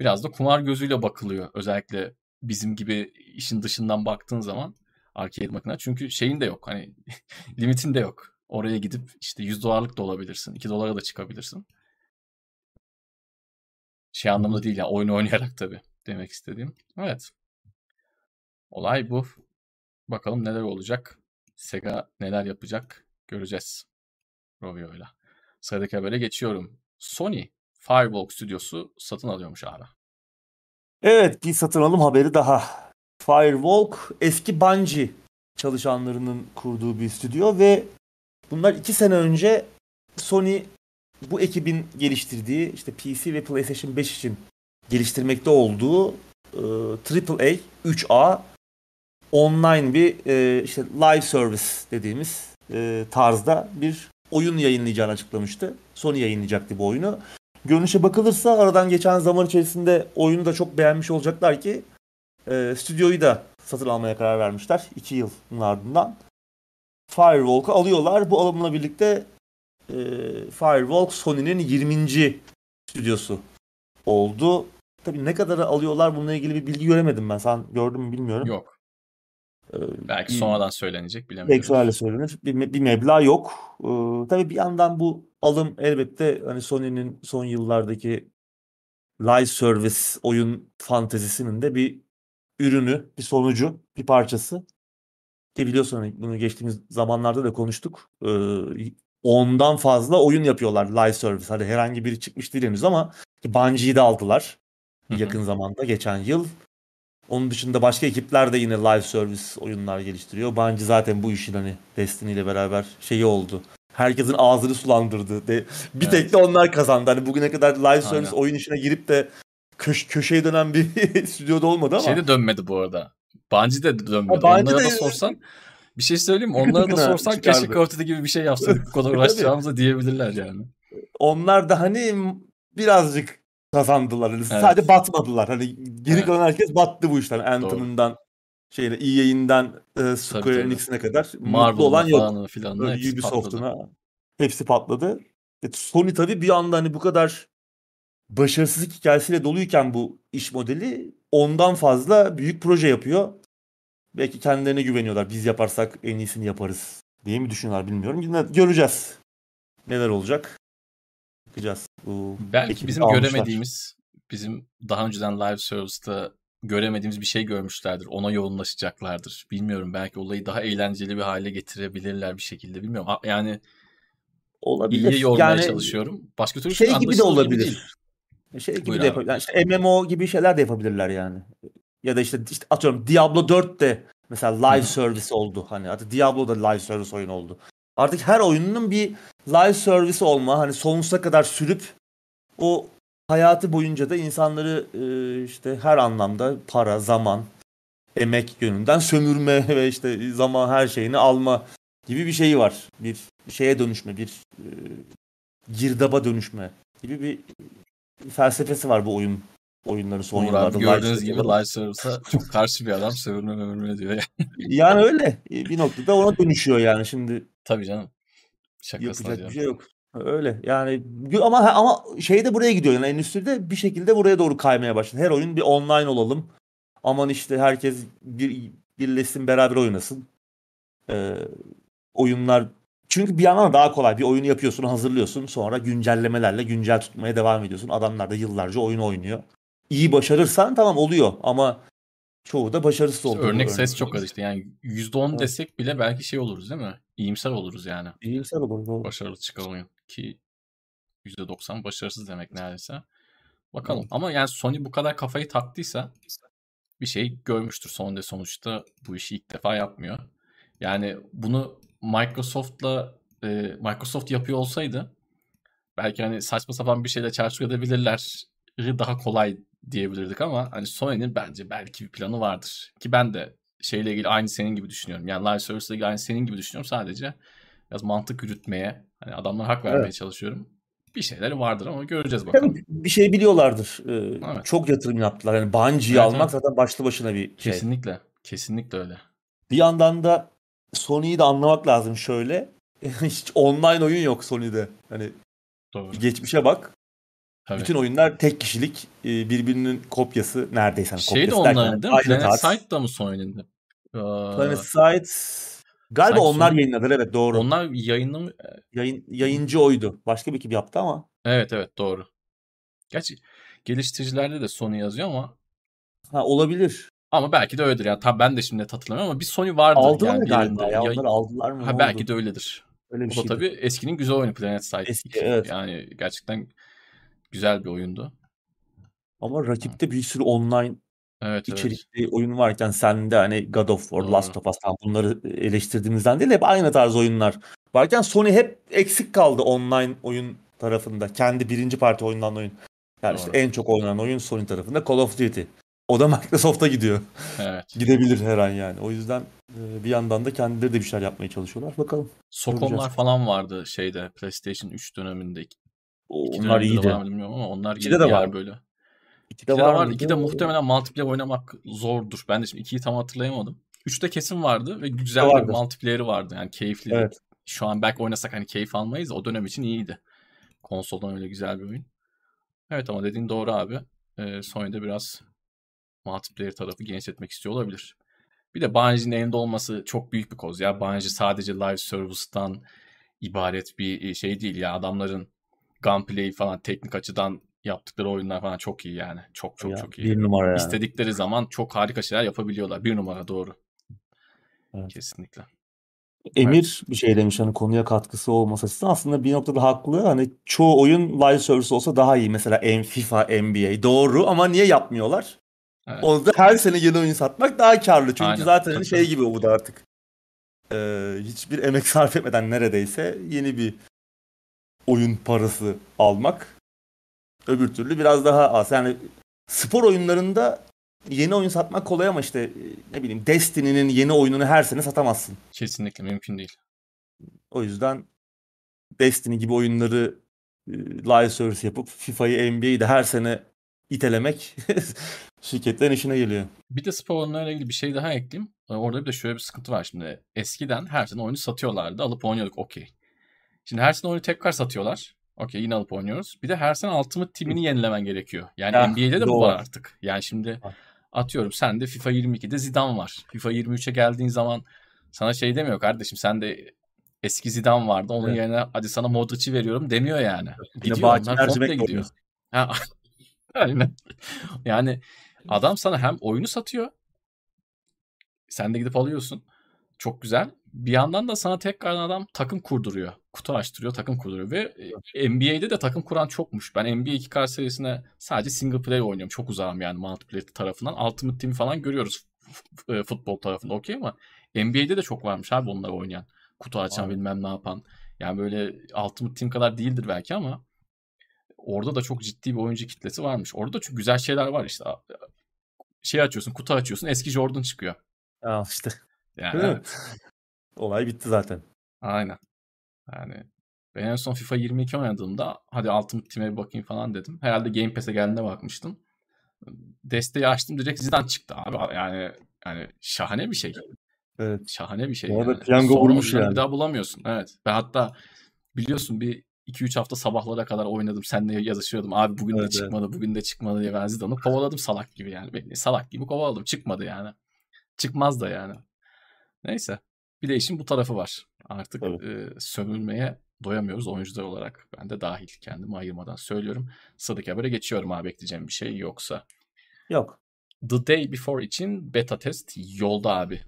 biraz da kumar gözüyle bakılıyor. Özellikle bizim gibi işin dışından baktığın zaman arcade makine. Çünkü şeyin de yok. Hani limitin de yok. Oraya gidip işte 100 dolarlık da olabilirsin. 2 dolara da çıkabilirsin. Şey anlamında değil ya. Oyun oynayarak tabii demek istediğim. Evet. Olay bu. Bakalım neler olacak. Sega neler yapacak göreceğiz. Rovio'yla. Sıradaki habere geçiyorum. Sony Firewalk stüdyosu satın alıyormuş abi. Evet bir satın alım haberi daha. Firewalk eski Bungie çalışanlarının kurduğu bir stüdyo ve bunlar iki sene önce Sony bu ekibin geliştirdiği işte PC ve PlayStation 5 için geliştirmekte olduğu e, AAA 3A online bir e, işte live service dediğimiz e, tarzda bir oyun yayınlayacağını açıklamıştı. Sony yayınlayacaktı bu oyunu. Görünüşe bakılırsa aradan geçen zaman içerisinde oyunu da çok beğenmiş olacaklar ki e, stüdyoyu da satın almaya karar vermişler. 2 yılın ardından. Firewalk'ı alıyorlar. Bu alımla birlikte e, Firewalk Sony'nin 20. stüdyosu oldu. Tabii ne kadar alıyorlar bununla ilgili bir bilgi göremedim ben. Sen gördün mü bilmiyorum. Yok. Ee, Belki bir- sonradan söylenecek bilemiyorum. Belki öyle söylenir. Bir, bir meblağ yok. Ee, tabii bir yandan bu alım elbette hani Sony'nin son yıllardaki live service oyun fantezisinin de bir ürünü, bir sonucu, bir parçası. Ki biliyorsun hani bunu geçtiğimiz zamanlarda da konuştuk. Ee, ondan fazla oyun yapıyorlar live service. Hadi herhangi biri çıkmış değil henüz ama Bungie'yi de aldılar yakın zamanda geçen yıl. Onun dışında başka ekipler de yine live service oyunlar geliştiriyor. Bungie zaten bu işin hani Destiny ile beraber şeyi oldu. Herkesin ağzını sulandırdı. De, bir tek Evet. de onlar kazandı. Hani bugüne kadar live service Aynen. oyun işine girip de köş köşeye dönen bir stüdyoda olmadı ama. Şey de dönmedi bu arada. Bungie de dönmedi. Ha, Onlara da de- sorsan bir şey söyleyeyim mi? Onlara da sorsan keşke Duty gibi bir şey yapsaydık. Bu kadar uğraşacağımıza diyebilirler yani. Onlar da hani birazcık kazandılar. Hani Sadece batmadılar. Hani geri Evet. kalan herkes battı bu işten. Anthem'ından şeyle EA'inden e, Square. Enix'ine kadar mutlu Marvel'ın olan yok. filanı Öyle hepsi patladı. Ubisoft'una hepsi patladı. E, Sony tabii bir anda hani bu kadar başarısızlık hikayesiyle doluyken bu iş modeli ondan fazla büyük proje yapıyor. Belki kendilerine güveniyorlar. Biz yaparsak en iyisini yaparız diye mi düşünüyorlar bilmiyorum. Yine göreceğiz. Neler olacak? Bakacağız. Bu Belki bizim almışlar. göremediğimiz, bizim daha önceden live service'ta göremediğimiz bir şey görmüşlerdir. Ona yoğunlaşacaklardır. Bilmiyorum. Belki olayı daha eğlenceli bir hale getirebilirler bir şekilde. Bilmiyorum. Yani olabilir. iyiye yormaya yani çalışıyorum. Başka türlü şey gibi de gibi olabilir. değil. Şey gibi Buyur de abi. yapabilirler. İşte MMO gibi şeyler de yapabilirler yani. Ya da işte, işte atıyorum Diablo 4 de mesela live service oldu. Hani artık Diablo da live service oyun oldu. Artık her oyunun bir live service olma hani sonsuza kadar sürüp o hayatı boyunca da insanları e, işte her anlamda para, zaman, emek yönünden sömürme ve işte zaman her şeyini alma gibi bir şeyi var. Bir şeye dönüşme, bir e, girdaba dönüşme gibi bir felsefesi var bu oyun oyunların son Uğur yıllarda. gördüğünüz gibi live service'a çok karşı bir adam sövürme mövürme diyor. Yani. yani öyle. Bir noktada ona dönüşüyor yani şimdi. Tabii canım. Şakasına Yapacak bir şey yok. Öyle yani ama ama şey de buraya gidiyor yani endüstride bir şekilde buraya doğru kaymaya başladı. Her oyun bir online olalım. Aman işte herkes bir birleşsin beraber oynasın. Ee, oyunlar çünkü bir yandan daha kolay. Bir oyunu yapıyorsun, hazırlıyorsun. Sonra güncellemelerle güncel tutmaya devam ediyorsun. Adamlar da yıllarca oyun oynuyor. İyi başarırsan tamam oluyor ama çoğu da başarısız oldu. örnek ses çok işte. Yani %10 evet. desek bile belki şey oluruz değil mi? İyimser oluruz yani. İyimser olur. Doğru. Başarılı çıkan oyun. Ki %90 başarısız demek neredeyse. Bakalım. Evet. Ama yani Sony bu kadar kafayı taktıysa bir şey görmüştür. Sony de sonuçta bu işi ilk defa yapmıyor. Yani bunu Microsoft'la e, Microsoft yapıyor olsaydı belki hani saçma sapan bir şeyle çarçur edebilirler daha kolay diyebilirdik ama hani Sony'nin bence belki bir planı vardır. Ki ben de şeyle ilgili aynı senin gibi düşünüyorum. Yani live service ile ilgili aynı senin gibi düşünüyorum. Sadece biraz mantık yürütmeye, hani adamlara hak vermeye evet. çalışıyorum. Bir şeyleri vardır ama göreceğiz bakalım. Bir şey biliyorlardır. Ee, evet. Çok yatırım yaptılar. Yani Bungie'yi evet, almak evet. zaten başlı başına bir şey. Kesinlikle. Kesinlikle öyle. Bir yandan da Sony'yi de anlamak lazım şöyle. Hiç online oyun yok Sony'de. Hani Doğru. geçmişe bak. Tabii. Bütün oyunlar tek kişilik birbirinin kopyası neredeyse. Hani şey de onların değil mi? Planet Side'da mı Sony'nin? Planet Side galiba Sanki onlar son... yayınladılar evet doğru. Onlar yayınlı Yayın, yayıncı oydu. Başka bir ekip yaptı ama. Evet evet doğru. Gerçi geliştiricilerde de Sony yazıyor ama. Ha olabilir. Ama belki de öyledir. Yani tabii ben de şimdi hatırlamıyorum ama bir Sony vardı. Aldılar yani mı galiba ya? Onları aldılar mı? Ha, belki de öyledir. Öyle bir o da tabii eskinin güzel oyunu Planet Side. Eski, evet. Yani gerçekten güzel bir oyundu. Ama rakipte bir sürü online evet, içerikli evet. oyun varken sen de hani God of War, Doğru. Last of Us bunları eleştirdiğimizden değil hep aynı tarz oyunlar varken Sony hep eksik kaldı online oyun tarafında. Kendi birinci parti oyundan oyun. Yani Doğru. işte en çok oynanan oyun Sony tarafında Call of Duty. O da Microsoft'a gidiyor. Evet. Gidebilir her an yani. O yüzden bir yandan da kendileri de bir şeyler yapmaya çalışıyorlar. Bakalım. Sokonlar falan vardı şeyde PlayStation 3 döneminde. onlar iyiydi. Var bilmiyorum ama onlar İkide de var böyle. İkide, İkide var. var. İkide muhtemelen multiplayer oynamak zordur. Ben de şimdi ikiyi tam hatırlayamadım. Üçte kesin vardı ve güzel bir multiplayer'i vardı. Yani keyifli. Evet. Şu an belki oynasak hani keyif almayız. O dönem için iyiydi. Konsoldan öyle güzel bir oyun. Evet ama dediğin doğru abi. Ee, Sony'de biraz multiplayer tarafı genişletmek istiyor olabilir. Bir de Bungie'nin elinde olması çok büyük bir koz ya. Bungie sadece live service'tan ibaret bir şey değil ya. Adamların gunplay falan teknik açıdan yaptıkları oyunlar falan çok iyi yani. Çok çok ya, çok iyi. Bir numara yani. İstedikleri zaman çok harika şeyler yapabiliyorlar. Bir numara doğru. Evet. Kesinlikle. Emir evet. bir şey demiş hani konuya katkısı olması açısından aslında bir noktada haklı. Hani çoğu oyun live service olsa daha iyi. Mesela FIFA, NBA doğru ama niye yapmıyorlar? Evet. Onu da her sene yeni oyun satmak daha karlı. Çünkü Aynen. zaten hani şey gibi bu da artık. Ee, hiçbir emek sarf etmeden neredeyse yeni bir oyun parası almak. Öbür türlü biraz daha az. Yani spor oyunlarında yeni oyun satmak kolay ama işte ne bileyim Destiny'nin yeni oyununu her sene satamazsın. Kesinlikle mümkün değil. O yüzden Destiny gibi oyunları live service yapıp FIFA'yı NBA'yi de her sene itelemek şirketlerin işine geliyor. Bir de spor oyunlarıyla ilgili bir şey daha ekleyeyim. Orada bir de şöyle bir sıkıntı var şimdi. Eskiden her sene oyunu satıyorlardı. Alıp oynuyorduk okey. Şimdi her sene oyunu tekrar satıyorlar. Okey yine alıp oynuyoruz. Bir de her sene Ultimate Team'ini yenilemen gerekiyor. Yani ya, NBA'de de bu var artık. Yani şimdi atıyorum sen de FIFA 22'de Zidane var. FIFA 23'e geldiğin zaman sana şey demiyor kardeşim sen de eski Zidane vardı. Onun evet. yerine hadi sana Modric'i veriyorum demiyor yani. Gidiyor onlar komple gidiyor. Ha, aynen. Yani adam sana hem oyunu satıyor. Sen de gidip alıyorsun. Çok güzel. Bir yandan da sana tekrar adam takım kurduruyor. Kutu açtırıyor, takım kurduruyor. Ve NBA'de de takım kuran çokmuş. Ben NBA 2K serisine sadece single player oynuyorum. Çok uzağım yani multiplayer tarafından. Ultimate Team falan görüyoruz e, futbol tarafında okey ama NBA'de de çok varmış abi onları oynayan. Kutu açan abi. bilmem ne yapan. Yani böyle Ultimate Team kadar değildir belki ama orada da çok ciddi bir oyuncu kitlesi varmış. Orada da çok güzel şeyler var işte. Şey açıyorsun, kutu açıyorsun, eski Jordan çıkıyor. Ya işte. Yani evet. Olay bitti zaten. Aynen. Yani ben en son FIFA 22 oynadığımda hadi Ultimate Team'e bir bakayım falan dedim. Herhalde Game Pass'e geldiğinde bakmıştım. Desteği açtım direkt Zidane çıktı abi. Yani yani şahane bir şey. Evet. Şahane bir şey. Bu arada yani. piyango Sonra vurmuş yani. Bir daha bulamıyorsun. Evet. Ve hatta biliyorsun bir 2-3 hafta sabahlara kadar oynadım. Seninle yazışıyordum. Abi bugün de Evet, evet. çıkmadı, bugün de çıkmadı diye ben Zidane'ı kovaladım salak gibi yani. Bekle, salak gibi kovaladım. Çıkmadı yani. Çıkmaz da yani. Neyse. Bir de işin bu tarafı var. Artık Tabii. e, sömürmeye doyamıyoruz oyuncular olarak. Ben de dahil kendimi ayırmadan söylüyorum. Sıradaki habere geçiyorum abi ekleyeceğim bir şey yoksa. Yok. The Day Before için beta test yolda abi.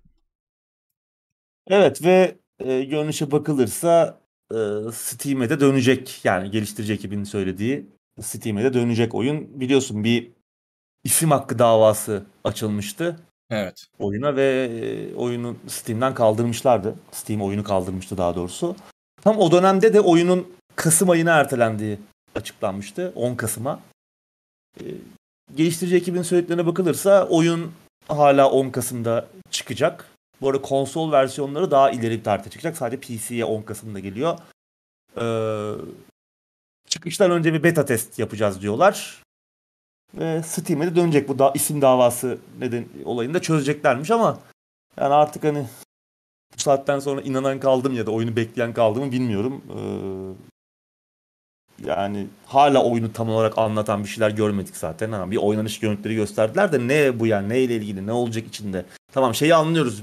Evet ve e, görünüşe bakılırsa e, Steam'e de dönecek. Yani geliştirici ekibinin söylediği Steam'e de dönecek oyun. Biliyorsun bir isim hakkı davası açılmıştı Evet. oyuna ve e, oyunu Steam'den kaldırmışlardı. Steam oyunu kaldırmıştı daha doğrusu. Tam o dönemde de oyunun Kasım ayına ertelendiği açıklanmıştı. 10 Kasım'a. E, geliştirici ekibin söylediklerine bakılırsa oyun hala 10 Kasım'da çıkacak. Bu arada konsol versiyonları daha ileri bir tarihte çıkacak. Sadece PC'ye 10 Kasım'da geliyor. Ee, çıkıştan önce bir beta test yapacağız diyorlar. Ve Steam'e de dönecek bu da isim davası neden olayını da çözeceklermiş ama yani artık hani bu saatten sonra inanan kaldım ya da oyunu bekleyen kaldı mı bilmiyorum. Ee, yani hala oyunu tam olarak anlatan bir şeyler görmedik zaten. Ha, bir oynanış görüntüleri gösterdiler de ne bu yani neyle ilgili ne olacak içinde. Tamam şeyi anlıyoruz.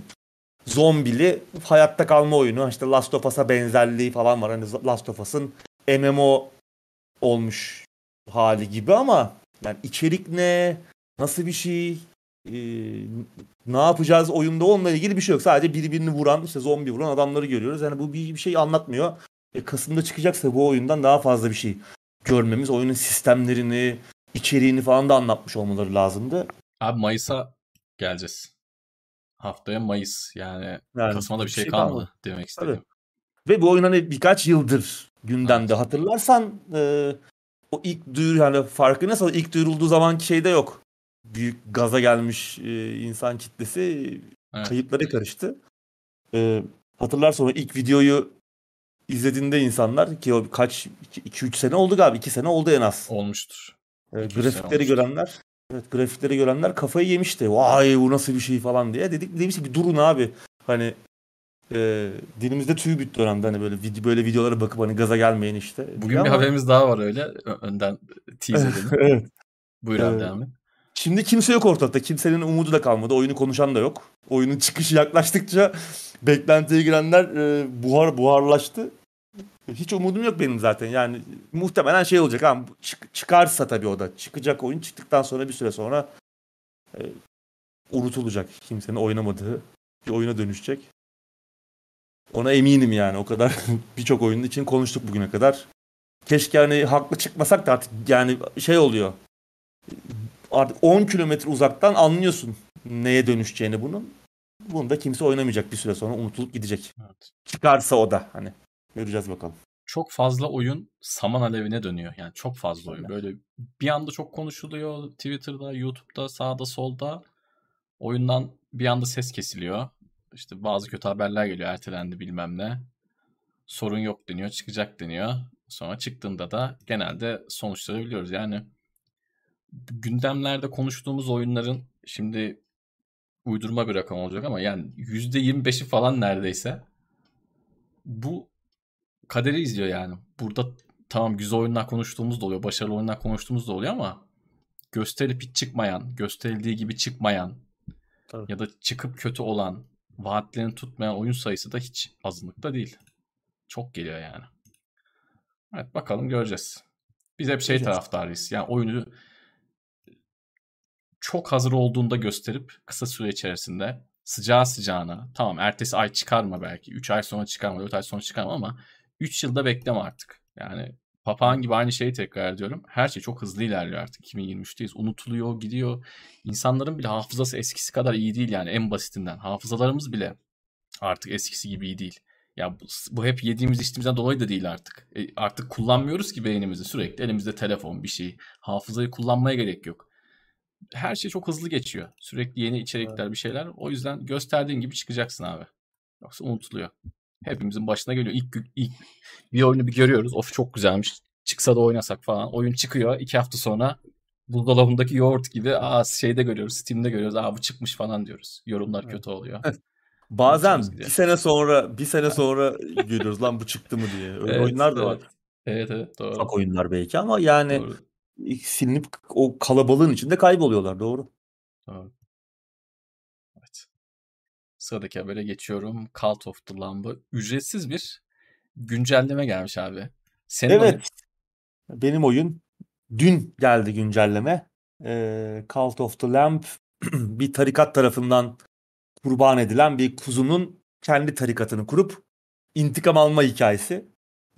Zombili hayatta kalma oyunu. İşte Last of Us'a benzerliği falan var. Hani Last of Us'ın MMO olmuş hali gibi ama yani içerik ne? Nasıl bir şey? Ee, ne yapacağız oyunda onunla ilgili bir şey yok. Sadece birbirini vuran, işte zombi vuran adamları görüyoruz. Yani bu bir, bir şey anlatmıyor. E, Kasım'da çıkacaksa bu oyundan daha fazla bir şey görmemiz, oyunun sistemlerini, içeriğini falan da anlatmış olmaları lazımdı. Abi Mayıs'a geleceğiz. Haftaya Mayıs yani, Yani Kasım'a da bir şey, şey kalmadı, kalmadı. demek istedim. Ve bu oyun hani birkaç yıldır gündemde. Evet. Hatırlarsan e, o ilk duyur hani farkı nasıl ilk duyurulduğu zamanki şeyde yok. Büyük gaza gelmiş e, insan kitlesi Evet. kayıplara karıştı. E, hatırlarsan o ilk videoyu izlediğinde insanlar ki o kaç 2-3 sene oldu galiba 2 sene oldu en az. Olmuştur. E, grafikleri olmuştur. görenler evet grafikleri görenler kafayı yemişti. Vay bu nasıl bir şey falan diye. Dedik demiş ki bir durun abi. Hani e, dilimizde tüy bitti dönemde hani böyle böyle videolara bakıp hani gaza gelmeyin işte. Bugün diye bir ama- haberimiz daha var öyle. Önden tease edelim. evet. Buyur abi Evet. devam et. Şimdi kimse yok ortalıkta. Kimsenin umudu da kalmadı. Oyunu konuşan da yok. Oyunun çıkışı yaklaştıkça beklentiye girenler e, buhar buharlaştı. Hiç umudum yok benim zaten. Yani muhtemelen şey olacak ama çık- çıkarsa tabii o da. Çıkacak oyun çıktıktan sonra bir süre sonra e, unutulacak. Kimsenin oynamadığı bir oyuna dönüşecek. Ona eminim yani. O kadar birçok oyunun için konuştuk bugüne kadar. Keşke hani haklı çıkmasak da artık yani şey oluyor artık 10 kilometre uzaktan anlıyorsun neye dönüşeceğini bunun. Bunu da kimse oynamayacak bir süre sonra unutulup gidecek. Evet. Çıkarsa o da hani. Göreceğiz bakalım. Çok fazla oyun saman alevine dönüyor. Yani çok fazla oyun. Öyle. Böyle bir anda çok konuşuluyor. Twitter'da, YouTube'da, sağda, solda. Oyundan bir anda ses kesiliyor. İşte bazı kötü haberler geliyor. Ertelendi bilmem ne. Sorun yok deniyor. Çıkacak deniyor. Sonra çıktığında da genelde sonuçları biliyoruz. Yani gündemlerde konuştuğumuz oyunların şimdi uydurma bir rakam olacak ama yani %25'i falan neredeyse bu kaderi izliyor yani. Burada tamam güzel oyunlar konuştuğumuz da oluyor, başarılı oyunlar konuştuğumuz da oluyor ama gösterilip hiç çıkmayan, gösterildiği gibi çıkmayan Tabii. ya da çıkıp kötü olan, vaatlerini tutmayan oyun sayısı da hiç azınlıkta değil. Çok geliyor yani. Evet bakalım göreceğiz. Biz hep şey Göreceğiz. taraftarıyız. Yani oyunu çok hazır olduğunda gösterip kısa süre içerisinde sıcağı sıcağına tamam ertesi ay çıkarma belki 3 ay sonra çıkarma 4 ay sonra çıkarma ama 3 yılda bekleme artık. Yani papağan gibi aynı şeyi tekrar ediyorum. Her şey çok hızlı ilerliyor artık 2023'teyiz. Unutuluyor, gidiyor. İnsanların bile hafızası eskisi kadar iyi değil yani en basitinden. Hafızalarımız bile artık eskisi gibi iyi değil. Ya bu, bu hep yediğimiz içtiğimizden dolayı da değil artık. E, artık kullanmıyoruz ki beynimizi sürekli. Elimizde telefon bir şey. Hafızayı kullanmaya gerek yok her şey çok hızlı geçiyor. Sürekli yeni içerikler bir şeyler. O yüzden gösterdiğin gibi çıkacaksın abi. Yoksa unutuluyor. Hepimizin başına geliyor. İlk, ilk bir oyunu bir görüyoruz. Of çok güzelmiş. Çıksa da oynasak falan. Oyun çıkıyor. iki hafta sonra buzdolabındaki yoğurt gibi aa şeyde görüyoruz, Steam'de görüyoruz. Aa bu çıkmış falan diyoruz. Yorumlar kötü oluyor. Bazen bir sene sonra bir sene sonra görüyoruz lan bu çıktı mı diye. Öyle Evet, oyunlar da var. evet. Evet evet doğru. Ufak oyunlar belki ama yani Doğru. silinip o kalabalığın içinde kayboluyorlar doğru. Doğru. Sıradaki habere geçiyorum. Cult of the Lamb'ı ücretsiz bir güncelleme gelmiş abi. Senin oyun- Evet. Benim oyun dün geldi güncelleme. Ee, Cult of the Lamb bir tarikat tarafından kurban edilen bir kuzunun kendi tarikatını kurup intikam alma hikayesi.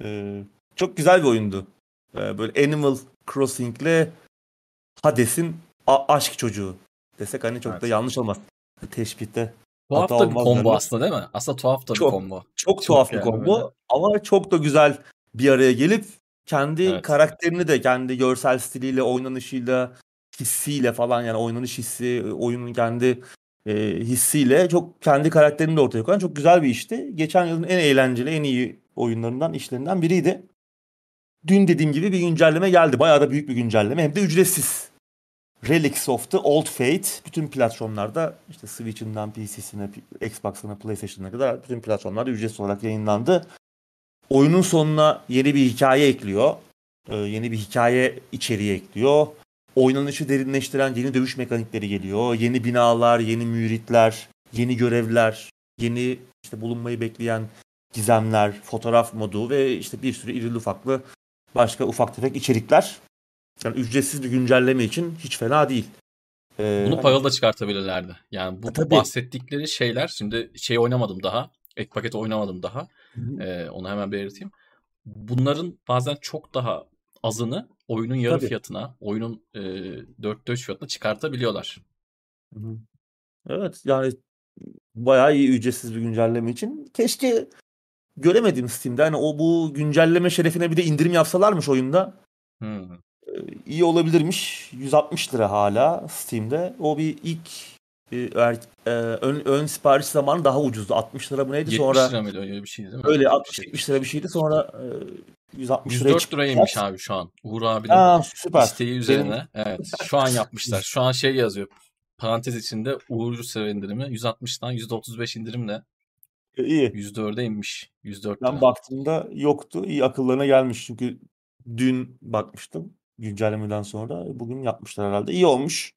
Ee, çok güzel bir oyundu. Ee, böyle Animal Crossing'le Hades'in a- aşk çocuğu desek hani çok da Evet. yanlış olmaz. Teşbihte. Tuhaf hata da bir combo derler. aslında değil mi? Aslında tuhaf da bir Çok. combo. Çok, Çok tuhaf bir yani böyle. ama çok da güzel bir araya gelip kendi Evet. karakterini de kendi görsel stiliyle, oynanışıyla, hissiyle falan yani oynanış hissi, oyunun kendi e, hissiyle çok kendi karakterini de ortaya koyan çok güzel bir işti. Geçen yılın en eğlenceli, en iyi oyunlarından, işlerinden biriydi. Dün dediğim gibi bir güncelleme geldi. Bayağı da büyük bir güncelleme hem de ücretsiz. Relics of the Old Fate bütün platformlarda işte Switch'inden PC'sine, Xbox'ına, PlayStation'a kadar bütün platformlarda ücretsiz olarak yayınlandı. Oyunun sonuna yeni bir hikaye ekliyor. Ee, yeni bir hikaye içeriği ekliyor. Oynanışı derinleştiren yeni dövüş mekanikleri geliyor. Yeni binalar, yeni müritler, yeni görevler, yeni işte bulunmayı bekleyen gizemler, fotoğraf modu ve işte bir sürü irili ufaklı başka ufak tefek içerikler. Yani ücretsiz bir güncelleme için hiç fena değil. Ee, Bunu paralı da çıkartabilirlerdi. Yani bu E, tabii. bahsettikleri şeyler şimdi şey oynamadım daha. Ek paketi oynamadım daha. Ee, onu hemen belirteyim. Bunların bazen çok daha azını oyunun yarı Tabii. fiyatına, oyunun e, 4'te 3 fiyatına çıkartabiliyorlar. Evet yani bayağı iyi ücretsiz bir güncelleme için. Keşke göremedim Steam'de. Hani o bu güncelleme şerefine bir de indirim yapsalarmış oyunda. Hmm. İyi olabilirmiş. 160 lira hala Steam'de. O bir ilk e, e, ön, ön sipariş zamanı daha ucuzdu. 60 lira mı neydi 70 sonra? lira mıydı öyle bir şeydi değil mi? Öyle 60, 60-70 lira bir şeydi sonra e, 160 liraya 104 çıktı. liraymış abi şu an. Uğur abinin Aa, süper. isteği Benim- üzerine. Evet. Şu an yapmışlar. Şu an şey yazıyor. Parantez içinde Uğur Sever indirimi 160'dan %35 indirimle E, iyi. %4'e inmiş. 104 Ben lira. baktığımda yoktu. İyi akıllarına gelmiş çünkü dün bakmıştım güncellemeden sonra. Bugün yapmışlar herhalde. İyi olmuş.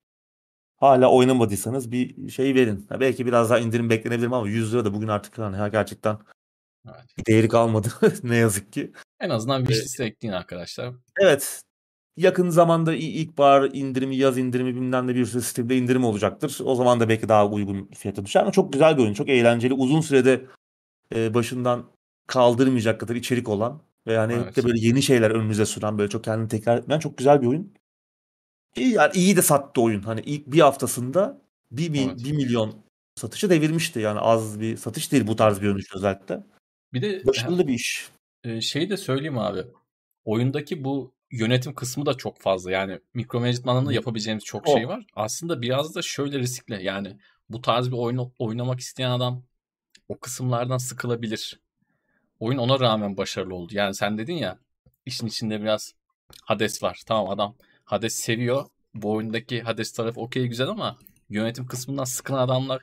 Hala oynamadıysanız bir şey verin. Ha, belki biraz daha indirim beklenebilir ama 100 lira da bugün artık hani ha, gerçekten Evet. değeri kalmadı ne yazık ki. En azından wishlist'e ekleyin arkadaşlar. Evet. Yakın zamanda ilkbahar indirimi, yaz indirimi bilmem ne bir sürü Steam'de indirim olacaktır. O zaman da belki daha uygun fiyata düşer ama çok güzel bir oyun. Çok eğlenceli. Uzun sürede e, başından kaldırmayacak kadar içerik olan ve yani hep Evet. de böyle yeni şeyler önünüze sunan böyle çok kendini tekrar etmeyen çok güzel bir oyun. İyi, yani iyi de sattı oyun. Hani ilk bir haftasında 1 Evet. milyon satışı devirmişti. Yani az bir satış değil bu tarz bir oyun için özellikle. Bir de Başarılı bir iş. e, şeyi de söyleyeyim abi. Oyundaki bu yönetim kısmı da çok fazla. Yani mikromanagement alanında yapabileceğimiz çok Çok. şey var. Aslında biraz da şöyle riskli. Yani bu tarz bir oyun oynamak isteyen adam o kısımlardan sıkılabilir. Oyun ona rağmen başarılı oldu. Yani sen dedin ya işin içinde biraz Hades var. Tamam adam Hades seviyor. Bu oyundaki Hades tarafı okey güzel ama yönetim kısmından sıkılan adamlar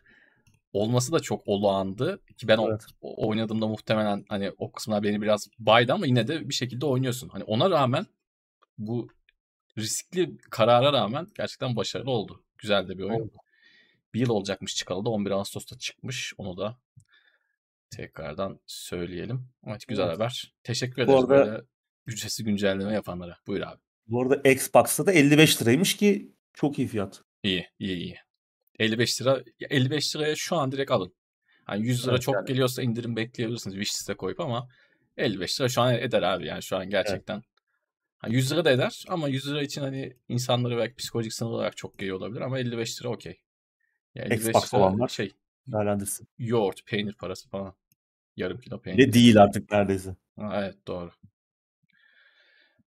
olması da çok olağandı. Ki ben Evet. o, oynadığımda muhtemelen hani o kısımlar beni biraz baydı ama yine de bir şekilde oynuyorsun. Hani ona rağmen bu riskli karara rağmen gerçekten başarılı oldu. Güzel de bir oyun. Oldu. Bir yıl olacakmış çıkalı da 11 Ağustos'ta çıkmış. Onu da tekrardan söyleyelim. Evet güzel Evet. haber. Teşekkür Bu ederiz arada- böyle ücretsiz güncelleme yapanlara. Buyur abi. Bu arada Xbox'ta da 55 liraymış ki çok iyi fiyat. İyi iyi iyi. 55 lira 55 liraya şu an direkt alın. Hani 100 lira Evet, çok yani. geliyorsa indirim bekleyebilirsiniz wishlist'e koyup ama 55 lira şu an eder abi yani şu an gerçekten. Ha, 100 lira da eder ama 100 lira için hani insanları belki psikolojik sınır olarak çok geliyor olabilir ama 55 lira okey. Ya 55 Xbox olanlar. şey Değerlendirsin. yoğurt, peynir parası falan. Yarım kilo peynir. Ne değil artık neredeyse. Ha, evet doğru.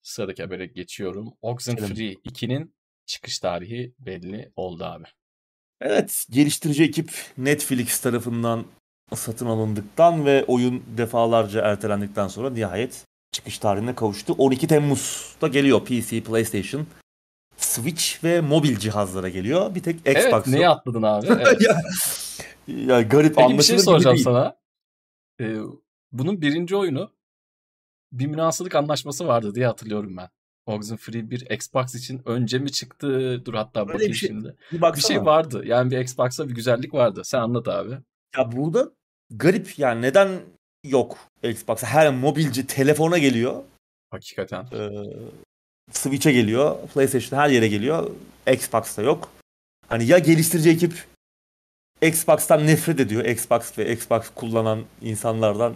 Sıradaki habere geçiyorum. Oxenfree 2'nin çıkış tarihi belli oldu abi. Evet, geliştirici ekip Netflix tarafından satın alındıktan ve oyun defalarca ertelendikten sonra nihayet çıkış tarihine kavuştu. 12 Temmuz'da geliyor PC, PlayStation, Switch ve mobil cihazlara geliyor. Bir tek Xbox Evet neyi atladın abi? Evet. ya, ya garip Peki bir şey soracağım sana. Ee, bunun birinci oyunu bir münasırlık anlaşması vardı diye hatırlıyorum ben. Oxenfree bir Xbox için önce mi çıktı? Dur hatta Öyle bakayım bir şey- şimdi. Bir Bir şey vardı. Yani bir Xbox'a bir güzellik vardı. Sen anlat abi. Ya burada garip yani neden yok Xbox'a? Her mobilci telefona geliyor. Hakikaten. Ee, Switch'e geliyor. PlayStation her yere geliyor. Xbox'ta yok. Hani ya geliştirici ekip Xbox'tan nefret ediyor. Xbox ve Xbox kullanan insanlardan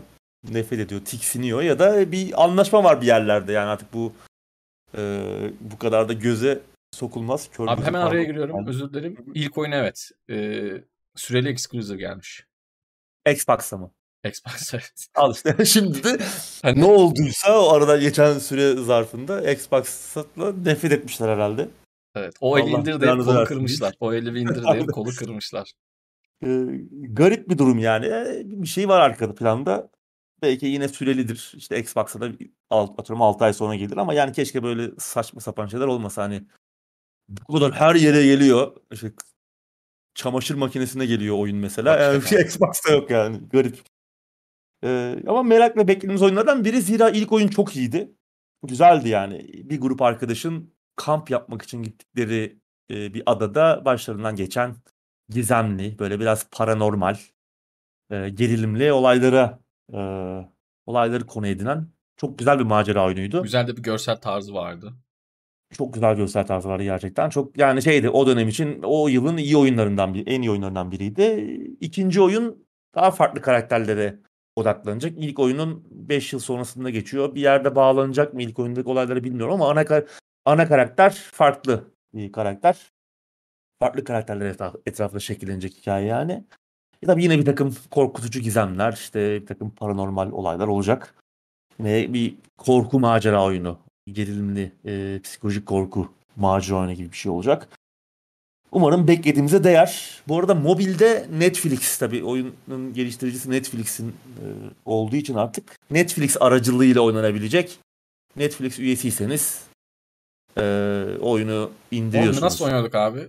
nefret ediyor, tiksiniyor ya da bir anlaşma var bir yerlerde yani artık bu e, bu kadar da göze sokulmaz. Kör Abi hemen araya giriyorum. Yani Özür dilerim. İlk oyun evet. Ee, süreli exclusive gelmiş. Xbox'a mı? Xbox evet. Al işte şimdi de Hani ne olduysa o arada geçen süre zarfında Xbox'la nefret etmişler herhalde. Evet. O eli indir deyip kolu versin kırmışlar. O eli indir deyip kolu kırmışlar. Garip bir durum yani. Ee, bir şey var arkada planda. Belki yine sürelidir. İşte Xbox'a da alt, atıyorum 6 ay sonra gelir ama yani keşke böyle saçma sapan şeyler olmasa hani bu kadar her yere geliyor. İşte çamaşır makinesine geliyor oyun mesela. Yani şey Xbox'ta yok yani. Garip. Ee, ama merakla beklediğimiz oyunlardan biri zira ilk oyun çok iyiydi. Güzeldi yani. Bir grup arkadaşın kamp yapmak için gittikleri e, bir adada başlarından geçen gizemli, böyle biraz paranormal, e, gerilimli olaylara e, olayları konu edinen çok güzel bir macera oyunuydu. Güzel de bir görsel tarzı vardı. Çok güzel görsel tarzı vardı gerçekten. Çok yani şeydi o dönem için o yılın iyi oyunlarından bir en iyi oyunlarından biriydi. İkinci oyun daha farklı karakterlere odaklanacak. İlk oyunun 5 yıl sonrasında geçiyor. Bir yerde bağlanacak mı ilk oyundaki olayları bilmiyorum ama ana ana karakter farklı bir karakter. Farklı karakterler etraf, etrafında şekillenecek hikaye yani. E tabii yine bir takım korkutucu gizemler, işte bir takım paranormal olaylar olacak. Yine bir korku macera oyunu. Gerilimli, e, psikolojik korku macera oyunu gibi bir şey olacak. Umarım beklediğimize değer. Bu arada mobilde Netflix tabii oyunun geliştiricisi Netflix'in e, olduğu için artık Netflix aracılığıyla oynanabilecek. Netflix üyesiyseniz e, oyunu indiriyorsunuz. Onu nasıl oynuyorduk abi?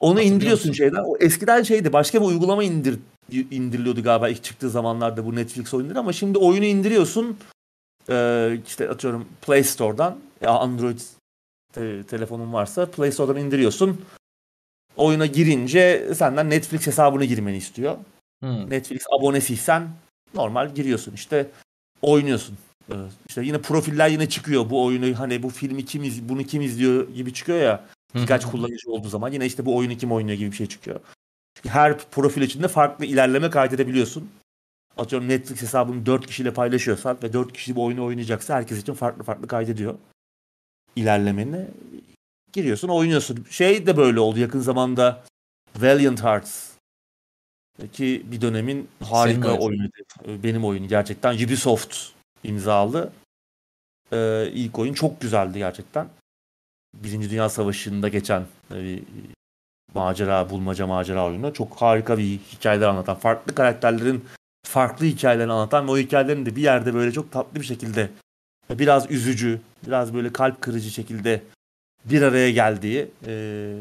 Onu indiriyorsun şeyden. O eskiden şeydi. Başka bir uygulama indir indiriliyordu galiba ilk çıktığı zamanlarda bu Netflix oyunları ama şimdi oyunu indiriyorsun. Ee, işte atıyorum Play Store'dan ya Android te- telefonun varsa Play Store'dan indiriyorsun. Oyuna girince senden Netflix hesabını girmeni istiyor. Hmm. Netflix abonesiysen normal giriyorsun işte oynuyorsun. Ee, işte yine profiller yine çıkıyor bu oyunu hani bu filmi kim iz, bunu kim izliyor gibi çıkıyor ya birkaç kullanıcı olduğu zaman yine işte bu oyunu kim oynuyor gibi bir şey çıkıyor. Her profil içinde farklı ilerleme kaydedebiliyorsun. Atıyorum Netflix hesabını 4 kişiyle paylaşıyorsan ve 4 kişi bu oyunu oynayacaksa herkes için farklı farklı kaydediyor ilerlemeni. Giriyorsun oynuyorsun. Şey de böyle oldu yakın zamanda Valiant Hearts ki bir dönemin harika oyun. oyunu. Benim oyunu gerçekten Ubisoft imzalı. Ee, ilk oyun çok güzeldi gerçekten. Birinci Dünya Savaşı'nda geçen bir macera, bulmaca macera oyunu. Çok harika bir hikayeler anlatan, farklı karakterlerin farklı hikayelerini anlatan ve o hikayelerin de bir yerde böyle çok tatlı bir şekilde biraz üzücü, biraz böyle kalp kırıcı şekilde bir araya geldiği eee,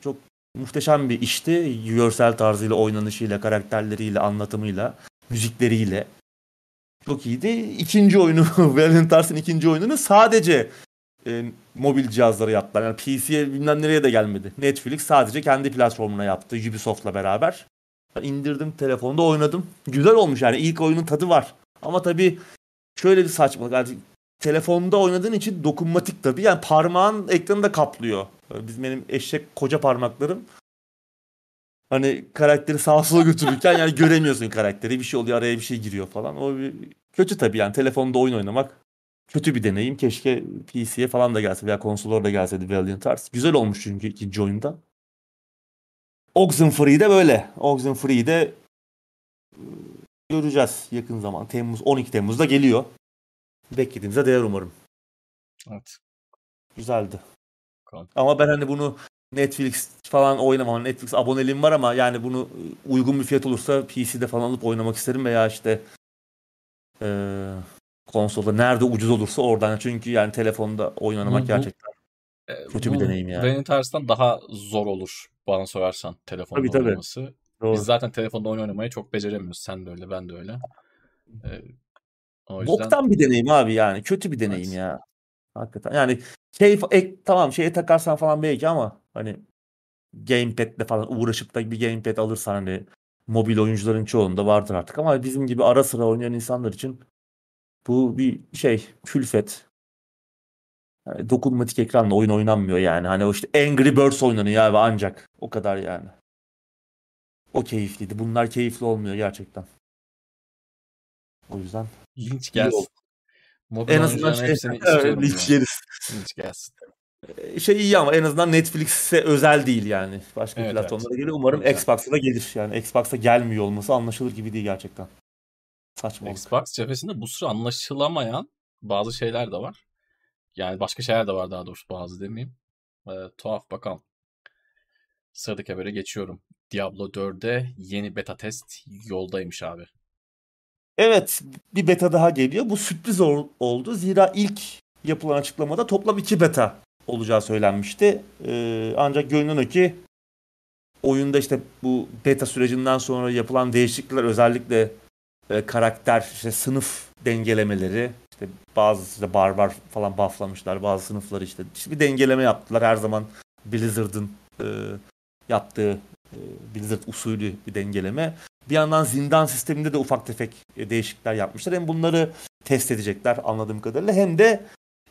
çok muhteşem bir işti. Görsel tarzıyla, oynanışıyla, karakterleriyle, anlatımıyla, müzikleriyle. Çok iyiydi. İkinci oyunu, Hearts'ın ikinci oyununu sadece e, mobil cihazlara yaptılar. Yani PC'ye bilmem nereye de gelmedi. Netflix sadece kendi platformuna yaptı Ubisoft'la beraber. Ben indirdim telefonda oynadım. Güzel olmuş yani ilk oyunun tadı var. Ama tabii şöyle bir saçmalık. Yani telefonda oynadığın için dokunmatik tabii. Yani parmağın ekranı da kaplıyor. Biz benim eşek koca parmaklarım. Hani karakteri sağa sola götürürken yani göremiyorsun karakteri. Bir şey oluyor araya bir şey giriyor falan. O bir... kötü tabii yani telefonda oyun oynamak kötü bir deneyim. Keşke PC'ye falan da gelse veya konsollara da gelseydi Valiant Hearts. Güzel olmuş çünkü ikinci oyunda. Oxenfree'de böyle. Oxenfree'de e, göreceğiz yakın zaman. Temmuz 12 Temmuz'da geliyor. Beklediğimize değer umarım. Evet. Güzeldi. Bakalım. Ama ben hani bunu Netflix falan oynamam. Netflix aboneliğim var ama yani bunu e, uygun bir fiyat olursa PC'de falan alıp oynamak isterim veya işte eee konsolda nerede ucuz olursa oradan. Çünkü yani telefonda oyun oynamak Bu- bu- gerçekten kötü bir deneyim yani. Benim tarzdan daha zor olur bana sorarsan telefonda Tabii, tabii. oynaması. Doğru. Biz zaten telefonda oyun oynamayı çok beceremiyoruz. Sen de öyle, ben de öyle. Ee, o yüzden Boktan bir deneyim abi yani. Kötü bir deneyim Evet. ya. Hakikaten. Yani şey ek, tamam şeye takarsan falan belki ama hani gamepad'le falan uğraşıp da bir gamepad alırsan hani mobil oyuncuların çoğunda vardır artık ama bizim gibi ara sıra oynayan insanlar için bu bir şey külfet. Yani dokunmatik ekranla oyun oynanmıyor yani. Hani o işte Angry Birds oynanıyor abi ancak. O kadar yani. O keyifliydi. Bunlar keyifli olmuyor gerçekten. O yüzden linç gelsin. Mobil en azından şey, evet, linç yeriz. Linç gelsin. şey iyi ama en azından Netflix'e özel değil yani. Başka Evet, platformlara evet. geliyor. Umarım Güzel. Xbox'a da gelir. Yani Xbox'a gelmiyor olması anlaşılır gibi değil gerçekten. Saçmalık. Xbox cephesinde bu sıra anlaşılamayan bazı şeyler de var. Yani başka şeyler de var daha doğrusu bazı demeyeyim. Ee, tuhaf bakalım. Sıradaki habere geçiyorum. Diablo 4'e yeni beta test yoldaymış abi. Evet bir beta daha geliyor. Bu sürpriz ol- oldu. Zira ilk yapılan açıklamada toplam iki beta olacağı söylenmişti. Ee, ancak görünen o ki oyunda işte bu beta sürecinden sonra yapılan değişiklikler özellikle e, karakter, işte sınıf dengelemeleri, işte bazı işte barbar falan bufflamışlar, bazı sınıfları işte, işte bir dengeleme yaptılar her zaman Blizzard'ın e, yaptığı e, Blizzard usulü bir dengeleme. Bir yandan zindan sisteminde de ufak tefek e, değişiklikler yapmışlar. Hem bunları test edecekler anladığım kadarıyla hem de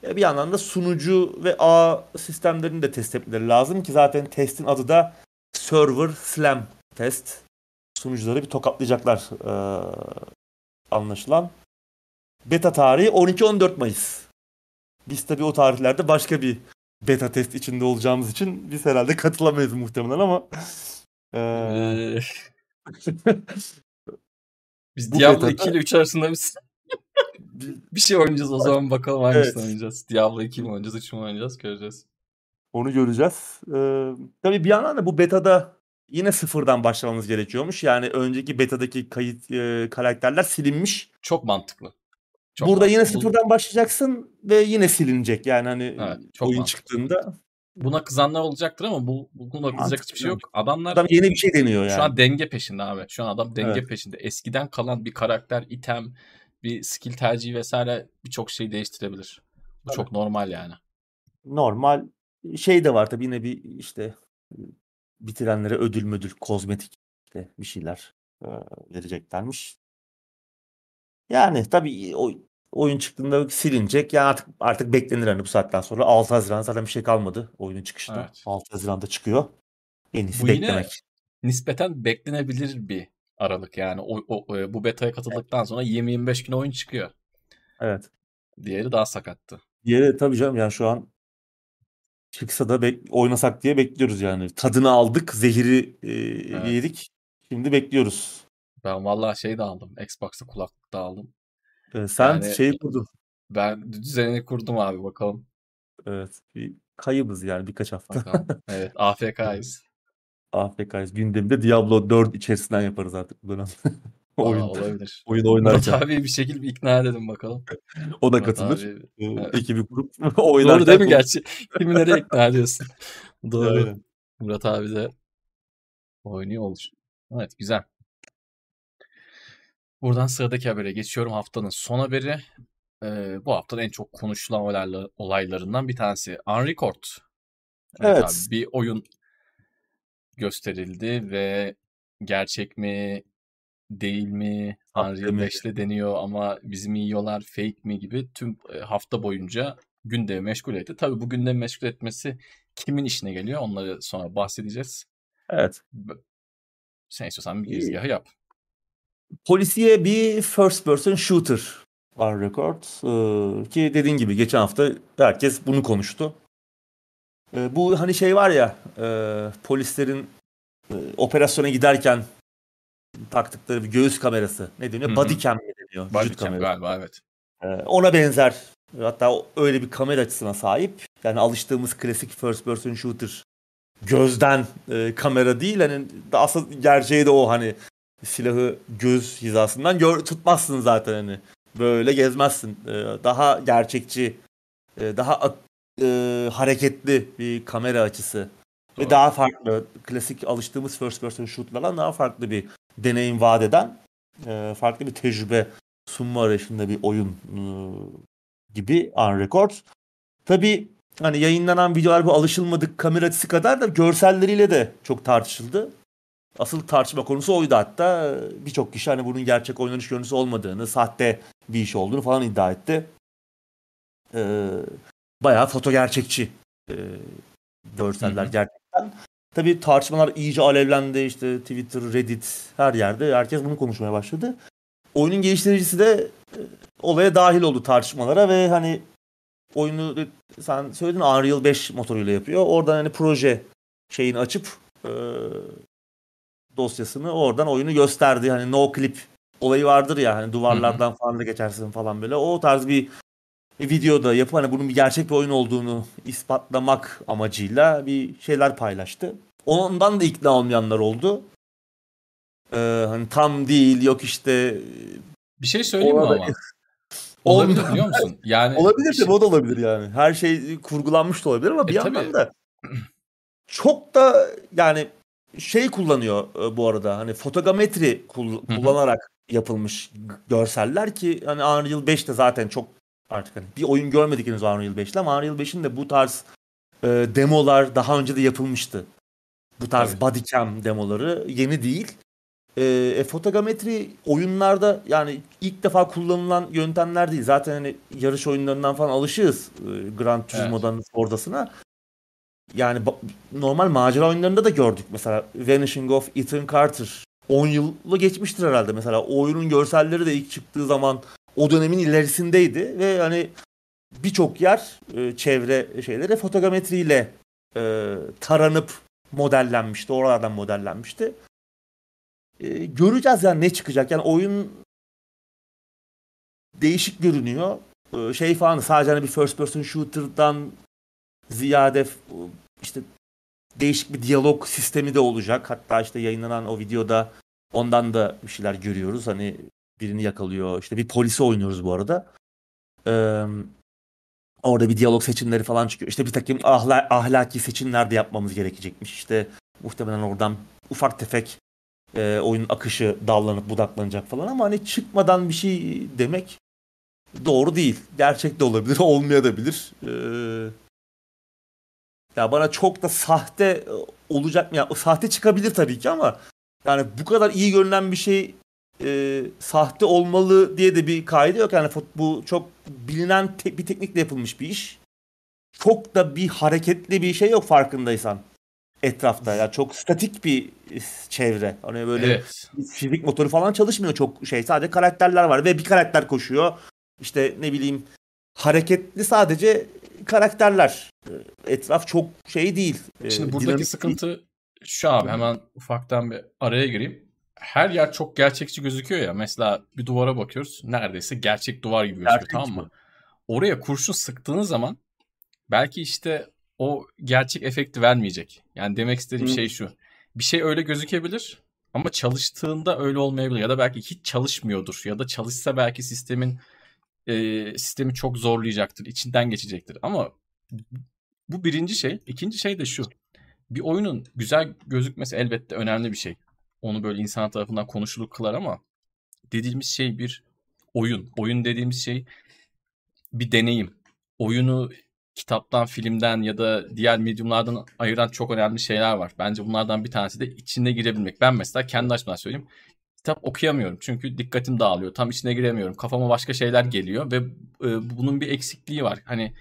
e, bir yandan da sunucu ve ağ sistemlerini de test etmeleri lazım ki zaten testin adı da Server Slam test. Sunucuları bir tokatlayacaklar e, anlaşılan. Beta tarihi 12-14 Mayıs. Biz tabii o tarihlerde başka bir beta test içinde olacağımız için biz herhalde katılamayız muhtemelen ama e, biz Bu Diablo beta'da- 2 ile 3 arasında biz bir şey oynayacağız o zaman bakalım hangisini Evet. oynayacağız. Diablo 2 mi oynayacağız, 3 mü oynayacağız göreceğiz. Onu göreceğiz. Ee, tabii bir yandan da bu betada yine sıfırdan başlamamız gerekiyormuş. Yani önceki betadaki kayıt e, karakterler silinmiş. Çok mantıklı. Çok Burada yine mantıklı. Bu- sıfırdan başlayacaksın ve yine silinecek. Yani hani Evet, çok oyun mantıklı. çıktığında Buna kızanlar olacaktır ama bu buna kızacak hiçbir şey yok. Adamlar adam yeni bir şey deniyor yani. Şu an denge peşinde abi. Şu an adam denge Evet. peşinde. Eskiden kalan bir karakter, item, bir skill tercihi vesaire birçok şey değiştirebilir. Bu Tabii. çok normal yani. Normal şey de var tabii yine bir işte bitirenlere ödül müdül, kozmetik işte bir şeyler e, vereceklermiş. Yani tabii o oyun çıktığında silinecek. Yani artık artık beklenir hani bu saatten sonra 6 Haziran zaten bir şey kalmadı oyunun çıkışında. Evet. 6 Haziran'da çıkıyor. En iyisi Bu yine- beklemek. Nispeten beklenebilir bir aralık yani. O, o- e, bu beta'ya katıldıktan sonra 20-25 gün oyun çıkıyor. Evet. Diğeri daha sakattı. Diğeri tabii canım yani şu an çıksa da bek- oynasak diye bekliyoruz yani. Tadını aldık, zehiri e, Evet. yedik. Şimdi bekliyoruz. Ben vallahi şey de aldım. Xbox'ta kulaklık da aldım. E, sen Yani- şey kurdun. Ben düzenini kurdum abi bakalım. Evet. Bir kayıbız yani birkaç hafta. Bakalım. evet AFK'yız. AFK'yız. Gündemde Diablo 4 içerisinden yaparız artık bu dönem. Oyun, olabilir. oyun Murat oynarken. abi bir şekilde ikna edelim bakalım. O da Murat katılır. abi- Ee, Evet. ekibi kurup oynarken. Doğru değil mi gerçi? Kimi nereye ikna ediyorsun? Doğru. Aynen. Murat abi de oynuyor olur. Evet güzel. Buradan sıradaki habere geçiyorum. Haftanın son haberi. Ee, bu haftanın en çok konuşulan olayla- olaylarından bir tanesi. Unrecord. Evet. abi, bir oyun gösterildi ve gerçek mi değil mi Unreal mi? 5'le deniyor ama bizi mi yiyorlar fake mi gibi tüm e, hafta boyunca gündemi meşgul etti. Tabii bu gündemi meşgul etmesi kimin işine geliyor onları sonra bahsedeceğiz. Evet. Sen istiyorsan bir girizgahı yap. Polisiye bir first person shooter var record. Ee, ki dediğin gibi geçen hafta herkes bunu konuştu. Ee, bu hani şey var ya e, polislerin e, operasyona giderken taktıkları bir göğüs kamerası. Ne deniyor? Hı hı. Body cam mi deniyor? Body Vücut cam kamerası. galiba evet. Ee, ona benzer. Hatta öyle bir kamera açısına sahip. Yani alıştığımız klasik first person shooter gözden e, kamera değil. Hani asıl gerçeği de o hani silahı göz hizasından gör, tutmazsın zaten hani. Böyle gezmezsin. Ee, daha gerçekçi, e, daha e, hareketli bir kamera açısı Doğru. ve daha farklı klasik alıştığımız first person shoot'lardan daha farklı bir deneyim vaat eden e, farklı bir tecrübe sunma arayışında bir oyun e, gibi on record. Tabi hani yayınlanan videolar bu alışılmadık kamera açısı kadar da görselleriyle de çok tartışıldı. Asıl tartışma konusu oydu hatta. Birçok kişi hani bunun gerçek oynanış görüntüsü olmadığını, sahte bir iş olduğunu falan iddia etti. Ee, bayağı foto gerçekçi e, görseller gerçekten. Tabii tartışmalar iyice alevlendi. İşte Twitter, Reddit her yerde herkes bunu konuşmaya başladı. Oyunun geliştiricisi de e, olaya dahil oldu tartışmalara ve hani oyunu sen söyledin Unreal 5 motoruyla yapıyor. Oradan hani proje şeyini açıp e, dosyasını oradan oyunu gösterdi. Hani no clip olayı vardır ya hani duvarlardan falan da geçersin falan böyle. O tarz bir videoda yapıp hani bunun bir gerçek bir oyun olduğunu ispatlamak amacıyla bir şeyler paylaştı. Ondan da ikna olmayanlar oldu. Ee, hani tam değil yok işte Bir şey söyleyeyim mi ama? Olabilir biliyor musun? Yani olabilir şey- tabii o da olabilir yani. Her şey kurgulanmış da olabilir ama bir E, tabii. yandan da çok da yani şey kullanıyor e, bu arada hani fotogrametri kul- Hı hı. kullanarak yapılmış görseller ki hani Unreal 5 de zaten çok artık hani bir oyun görmedik henüz Unreal 5'te ama Unreal 5'in de bu tarz e, demolar daha önce de yapılmıştı. Bu tarz Evet. bodycam demoları yeni değil. E, e, fotogrametri oyunlarda yani ilk defa kullanılan yöntemler değil. Zaten hani yarış oyunlarından falan alışığız. E, Gran Turismo'dan Ford'asına. Yani normal macera oyunlarında da gördük. Mesela Vanishing of Ethan Carter 10 yılı geçmiştir herhalde. Mesela o oyunun görselleri de ilk çıktığı zaman o dönemin ilerisindeydi ve hani birçok yer e, çevre şeyleri fotogrametriyle e, taranıp modellenmişti. Oralardan modellenmişti. E, göreceğiz yani ne çıkacak. Yani oyun değişik görünüyor. E, şey falan sadece hani bir first person shooter'dan ziyade f- işte değişik bir diyalog sistemi de olacak. Hatta işte yayınlanan o videoda ondan da bir şeyler görüyoruz. Hani birini yakalıyor. İşte bir polisi oynuyoruz bu arada. Ee, orada bir diyalog seçimleri falan çıkıyor. İşte bir takım ahla, ahlaki seçimler de yapmamız gerekecekmiş. İşte muhtemelen oradan ufak tefek e, oyunun akışı dallanıp budaklanacak falan ama hani çıkmadan bir şey demek doğru değil. Gerçek de olabilir, olmayabilir. Ee, ya bana çok da sahte e, olacak mı? Ya, sahte çıkabilir tabii ki ama yani bu kadar iyi görünen bir şey e, sahte olmalı diye de bir kaide yok. Yani bu çok bilinen te- bir teknikle yapılmış bir iş. Çok da bir hareketli bir şey yok farkındaysan etrafta. Ya çok statik bir e, çevre. Hani böyle Evet. fizik motoru falan çalışmıyor çok şey. Sadece karakterler var ve bir karakter koşuyor. İşte ne bileyim hareketli sadece karakterler. Ee, Etraf çok şey değil. Ee, Şimdi buradaki dinamik değil. sıkıntı şu abi hemen ufaktan bir araya gireyim. Her yer çok gerçekçi gözüküyor ya. Mesela bir duvara bakıyoruz. Neredeyse gerçek duvar gibi gözüküyor Gerçek tamam mı? Oraya kurşun sıktığınız zaman belki işte o gerçek efekti vermeyecek. Yani demek istediğim Hı. şey şu. Bir şey öyle gözükebilir ama çalıştığında öyle olmayabilir. Ya da belki hiç çalışmıyordur. Ya da çalışsa belki sistemin e, sistemi çok zorlayacaktır. içinden geçecektir. Ama bu birinci şey. İkinci şey de şu. Bir oyunun güzel gözükmesi elbette önemli bir şey. Onu böyle insan tarafından konuşulur kılar ama dediğimiz şey bir oyun. Oyun dediğimiz şey bir deneyim. Oyunu kitaptan, filmden ya da diğer medyumlardan ayıran çok önemli şeyler var. Bence bunlardan bir tanesi de içine girebilmek. Ben mesela kendi açımdan söyleyeyim. Kitap okuyamıyorum çünkü dikkatim dağılıyor. Tam içine giremiyorum. Kafama başka şeyler geliyor ve e, bunun bir eksikliği var. Hani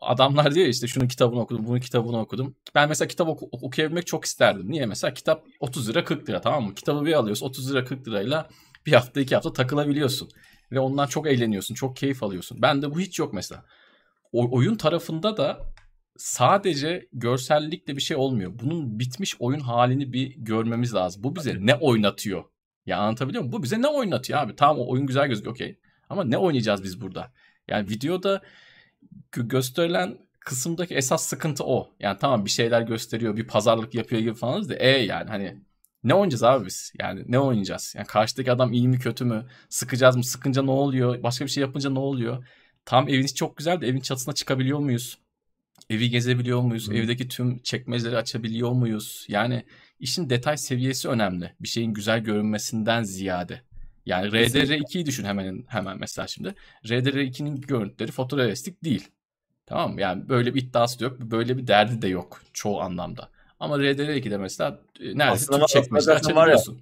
adamlar diyor ya işte şunun kitabını okudum, bunun kitabını okudum. Ben mesela kitap oku- okuyabilmek çok isterdim. Niye? Mesela kitap 30 lira 40 lira tamam mı? Kitabı bir alıyorsun 30 lira 40 lirayla bir hafta iki hafta takılabiliyorsun. Ve ondan çok eğleniyorsun, çok keyif alıyorsun. Bende bu hiç yok mesela. O, oyun tarafında da sadece görsellikle bir şey olmuyor. Bunun bitmiş oyun halini bir görmemiz lazım. Bu bize ne oynatıyor? Ya anlatabiliyor muyum? Bu bize ne oynatıyor abi? Tamam o oyun güzel gözüküyor okey. Ama ne oynayacağız biz burada? Yani videoda gösterilen kısımdaki esas sıkıntı o. Yani tamam bir şeyler gösteriyor, bir pazarlık yapıyor gibi falan da e yani hani ne oynayacağız abi biz? Yani ne oynayacağız? Yani karşıdaki adam iyi mi kötü mü? Sıkacağız mı? Sıkınca ne oluyor? Başka bir şey yapınca ne oluyor? Tam eviniz çok güzel de evin çatısına çıkabiliyor muyuz? Evi gezebiliyor muyuz? Hı. Evdeki tüm çekmeceleri açabiliyor muyuz? Yani işin detay seviyesi önemli. Bir şeyin güzel görünmesinden ziyade. Yani RDR2'yi düşün hemen hemen mesela şimdi. RDR2'nin görüntüleri fotorealistik değil. Tamam mı? Yani böyle bir iddiası da yok. Böyle bir derdi de yok çoğu anlamda. Ama RDR2'de mesela e, neredeyse tüm çekmeceleri açabiliyorsun.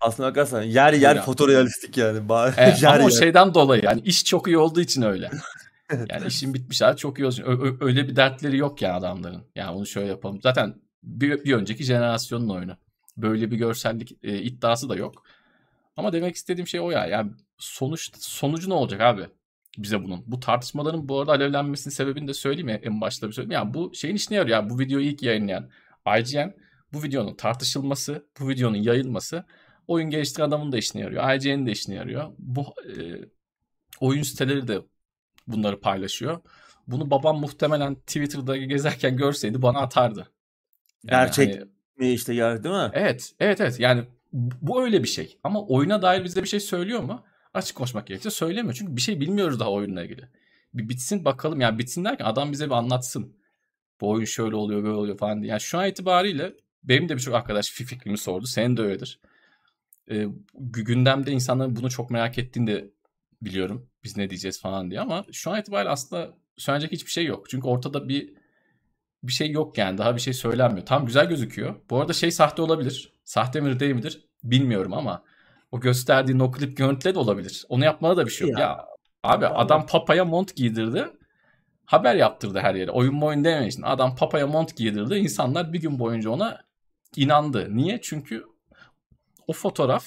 Aslında bakarsan yer yer ya. fotorealistik yani. Evet, yer ama yer. o şeyden dolayı yani iş çok iyi olduğu için öyle. Yani işin bitmiş hali çok iyi olsun. Öyle bir dertleri yok ya adamların. Yani bunu şöyle yapalım. Zaten bir, bir önceki jenerasyonun oyunu. Böyle bir görsellik e, iddiası da yok. Ama demek istediğim şey o ya. Yani sonuç sonucu ne olacak abi? Bize bunun. Bu tartışmaların bu arada alevlenmesinin sebebini de söyleyeyim ya en başta bir söyleyeyim. Yani bu şeyin işine yarıyor. Yani bu videoyu ilk yayınlayan IGN bu videonun tartışılması, bu videonun yayılması oyun geliştiren adamın da işine yarıyor. IGN'in de işine yarıyor. Bu e, oyun siteleri de bunları paylaşıyor. Bunu babam muhtemelen Twitter'da gezerken görseydi bana atardı. Yani Gerçek hani, mi işte ya değil mi? Evet, evet, evet. Yani bu öyle bir şey. Ama oyuna dair bize bir şey söylüyor mu? Açık konuşmak gerekirse söylemiyor. Çünkü bir şey bilmiyoruz daha oyunla ilgili. Bir bitsin bakalım. Yani bitsin derken adam bize bir anlatsın. Bu oyun şöyle oluyor böyle oluyor falan diye. Yani şu an itibariyle benim de birçok arkadaş fikrimi sordu. Senin de öyledir. Ee, gündemde insanların bunu çok merak ettiğini de biliyorum. Biz ne diyeceğiz falan diye ama şu an itibariyle aslında söylenecek hiçbir şey yok. Çünkü ortada bir bir şey yok yani. Daha bir şey söylenmiyor. Tam güzel gözüküyor. Bu arada şey sahte olabilir. Sahte midir değil midir bilmiyorum ama o gösterdiği no clip görüntüleri de olabilir. Onu yapmana da bir şey yok. Ya, ya abi adam papaya mont giydirdi. Haber yaptırdı her yere. Oyun mu oyun demeyin. Adam papaya mont giydirdi. İnsanlar bir gün boyunca ona inandı. Niye? Çünkü o fotoğraf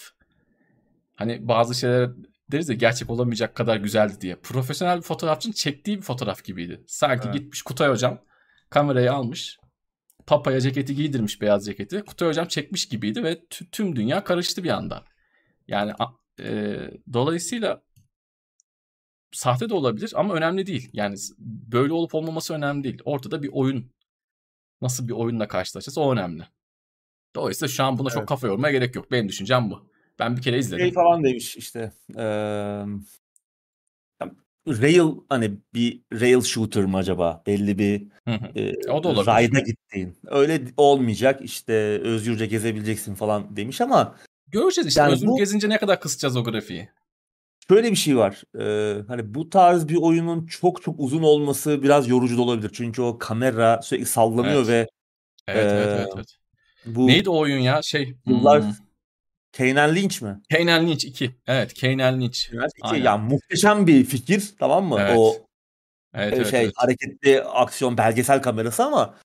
hani bazı şeyler deriz ya gerçek olamayacak kadar güzeldi diye. Profesyonel bir fotoğrafçının çektiği bir fotoğraf gibiydi. Sanki evet. gitmiş Kutay hocam kamerayı almış. Papaya ceketi giydirmiş beyaz ceketi. Kutay hocam çekmiş gibiydi ve tüm dünya karıştı bir anda. Yani e, dolayısıyla sahte de olabilir ama önemli değil. Yani böyle olup olmaması önemli değil. Ortada bir oyun. Nasıl bir oyunla karşılaşacağız o önemli. Dolayısıyla şu an buna evet. çok kafa yormaya gerek yok. Benim düşüncem bu. Ben bir kere izledim. Şey falan demiş işte. Ee, rail hani bir rail shooter mı acaba? Belli bir e, o da olabilir. rayda gittiğin. Öyle olmayacak işte özgürce gezebileceksin falan demiş ama Göreceğiz işte yani özgür bu, gezince ne kadar kısacağız o grafiği. Şöyle bir şey var. Ee, hani bu tarz bir oyunun çok çok uzun olması biraz yorucu da olabilir. Çünkü o kamera sürekli sallanıyor evet. ve Evet, e, evet, evet, evet. Bu Neydi o oyun ya? Şey yıllar hmm. Kanan Lynch mi? Kanan Lynch 2. Evet Kanan Lynch. Kanan 2. Ya muhteşem bir fikir tamam mı? Evet. O evet, evet, şey evet. hareketli aksiyon belgesel kamerası ama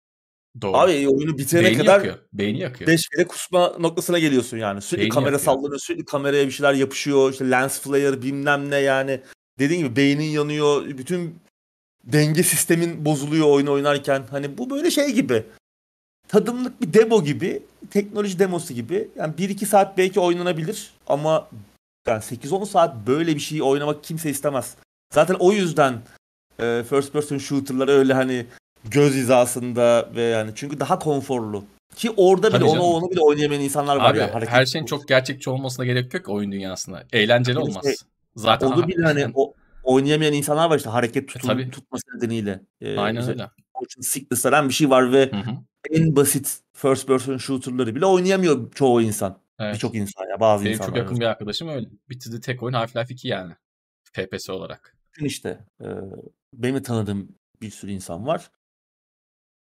Doğru. Abi oyunu bitirene Beyni kadar yakıyor. Beyni yakıyor. Beş kere kusma noktasına geliyorsun yani. Sürekli Beyni kamera yakıyor. sallanıyor, sürekli kameraya bir şeyler yapışıyor. İşte lens flare bilmem ne yani. Dediğim gibi beynin yanıyor. Bütün denge sistemin bozuluyor oyun oynarken. Hani bu böyle şey gibi tadımlık bir demo gibi, teknoloji demosu gibi. Yani 1-2 saat belki oynanabilir ama yani 8-10 saat böyle bir şeyi oynamak kimse istemez. Zaten o yüzden e, first person shooter'lar öyle hani göz hizasında ve yani çünkü daha konforlu. Ki orada bile onu onu bile oynayamayan insanlar var Abi, ya. Her şeyin çok gerçekçi olmasına gerek yok oyun dünyasında. Eğlenceli olmaz. Şey, Zaten onu bile hani o, oynayamayan insanlar var işte hareket tutun, e, tutması nedeniyle. Ee, Aynen işte, öyle. Motion sickness bir şey var ve hı hı en basit first person shooter'ları bile oynayamıyor çoğu insan. Evet. Birçok insan ya bazı Benim insanlar. çok yakın bir arkadaşım öyle. Bitirdi tek oyun Half-Life 2 yani. FPS olarak. İşte e, benim tanıdığım bir sürü insan var.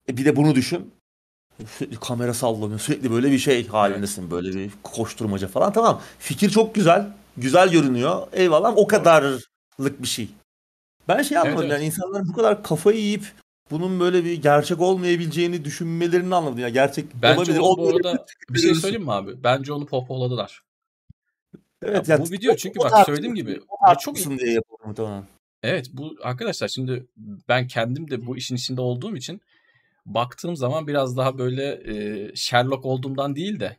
E, bir de bunu düşün. Sürekli kamera sallanıyor. Sürekli böyle bir şey halindesin. Evet. Böyle bir koşturmaca falan. Tamam. Fikir çok güzel. Güzel görünüyor. Eyvallah. O kadarlık bir şey. Ben şey anlamadım evet, evet. yani insanların bu kadar kafayı yiyip bunun böyle bir gerçek olmayabileceğini düşünmelerini anladım. Ya gerçek Bence olabilir. Onu bu arada bir şey söyleyeyim mi abi? Bence onu pohpohladılar. Evet, ya, ya bu video çünkü bak söylediğim gibi bu çok diye yapıldı tamam. Evet bu arkadaşlar şimdi ben kendim de bu işin içinde olduğum için baktığım zaman biraz daha böyle e, Sherlock olduğumdan değil de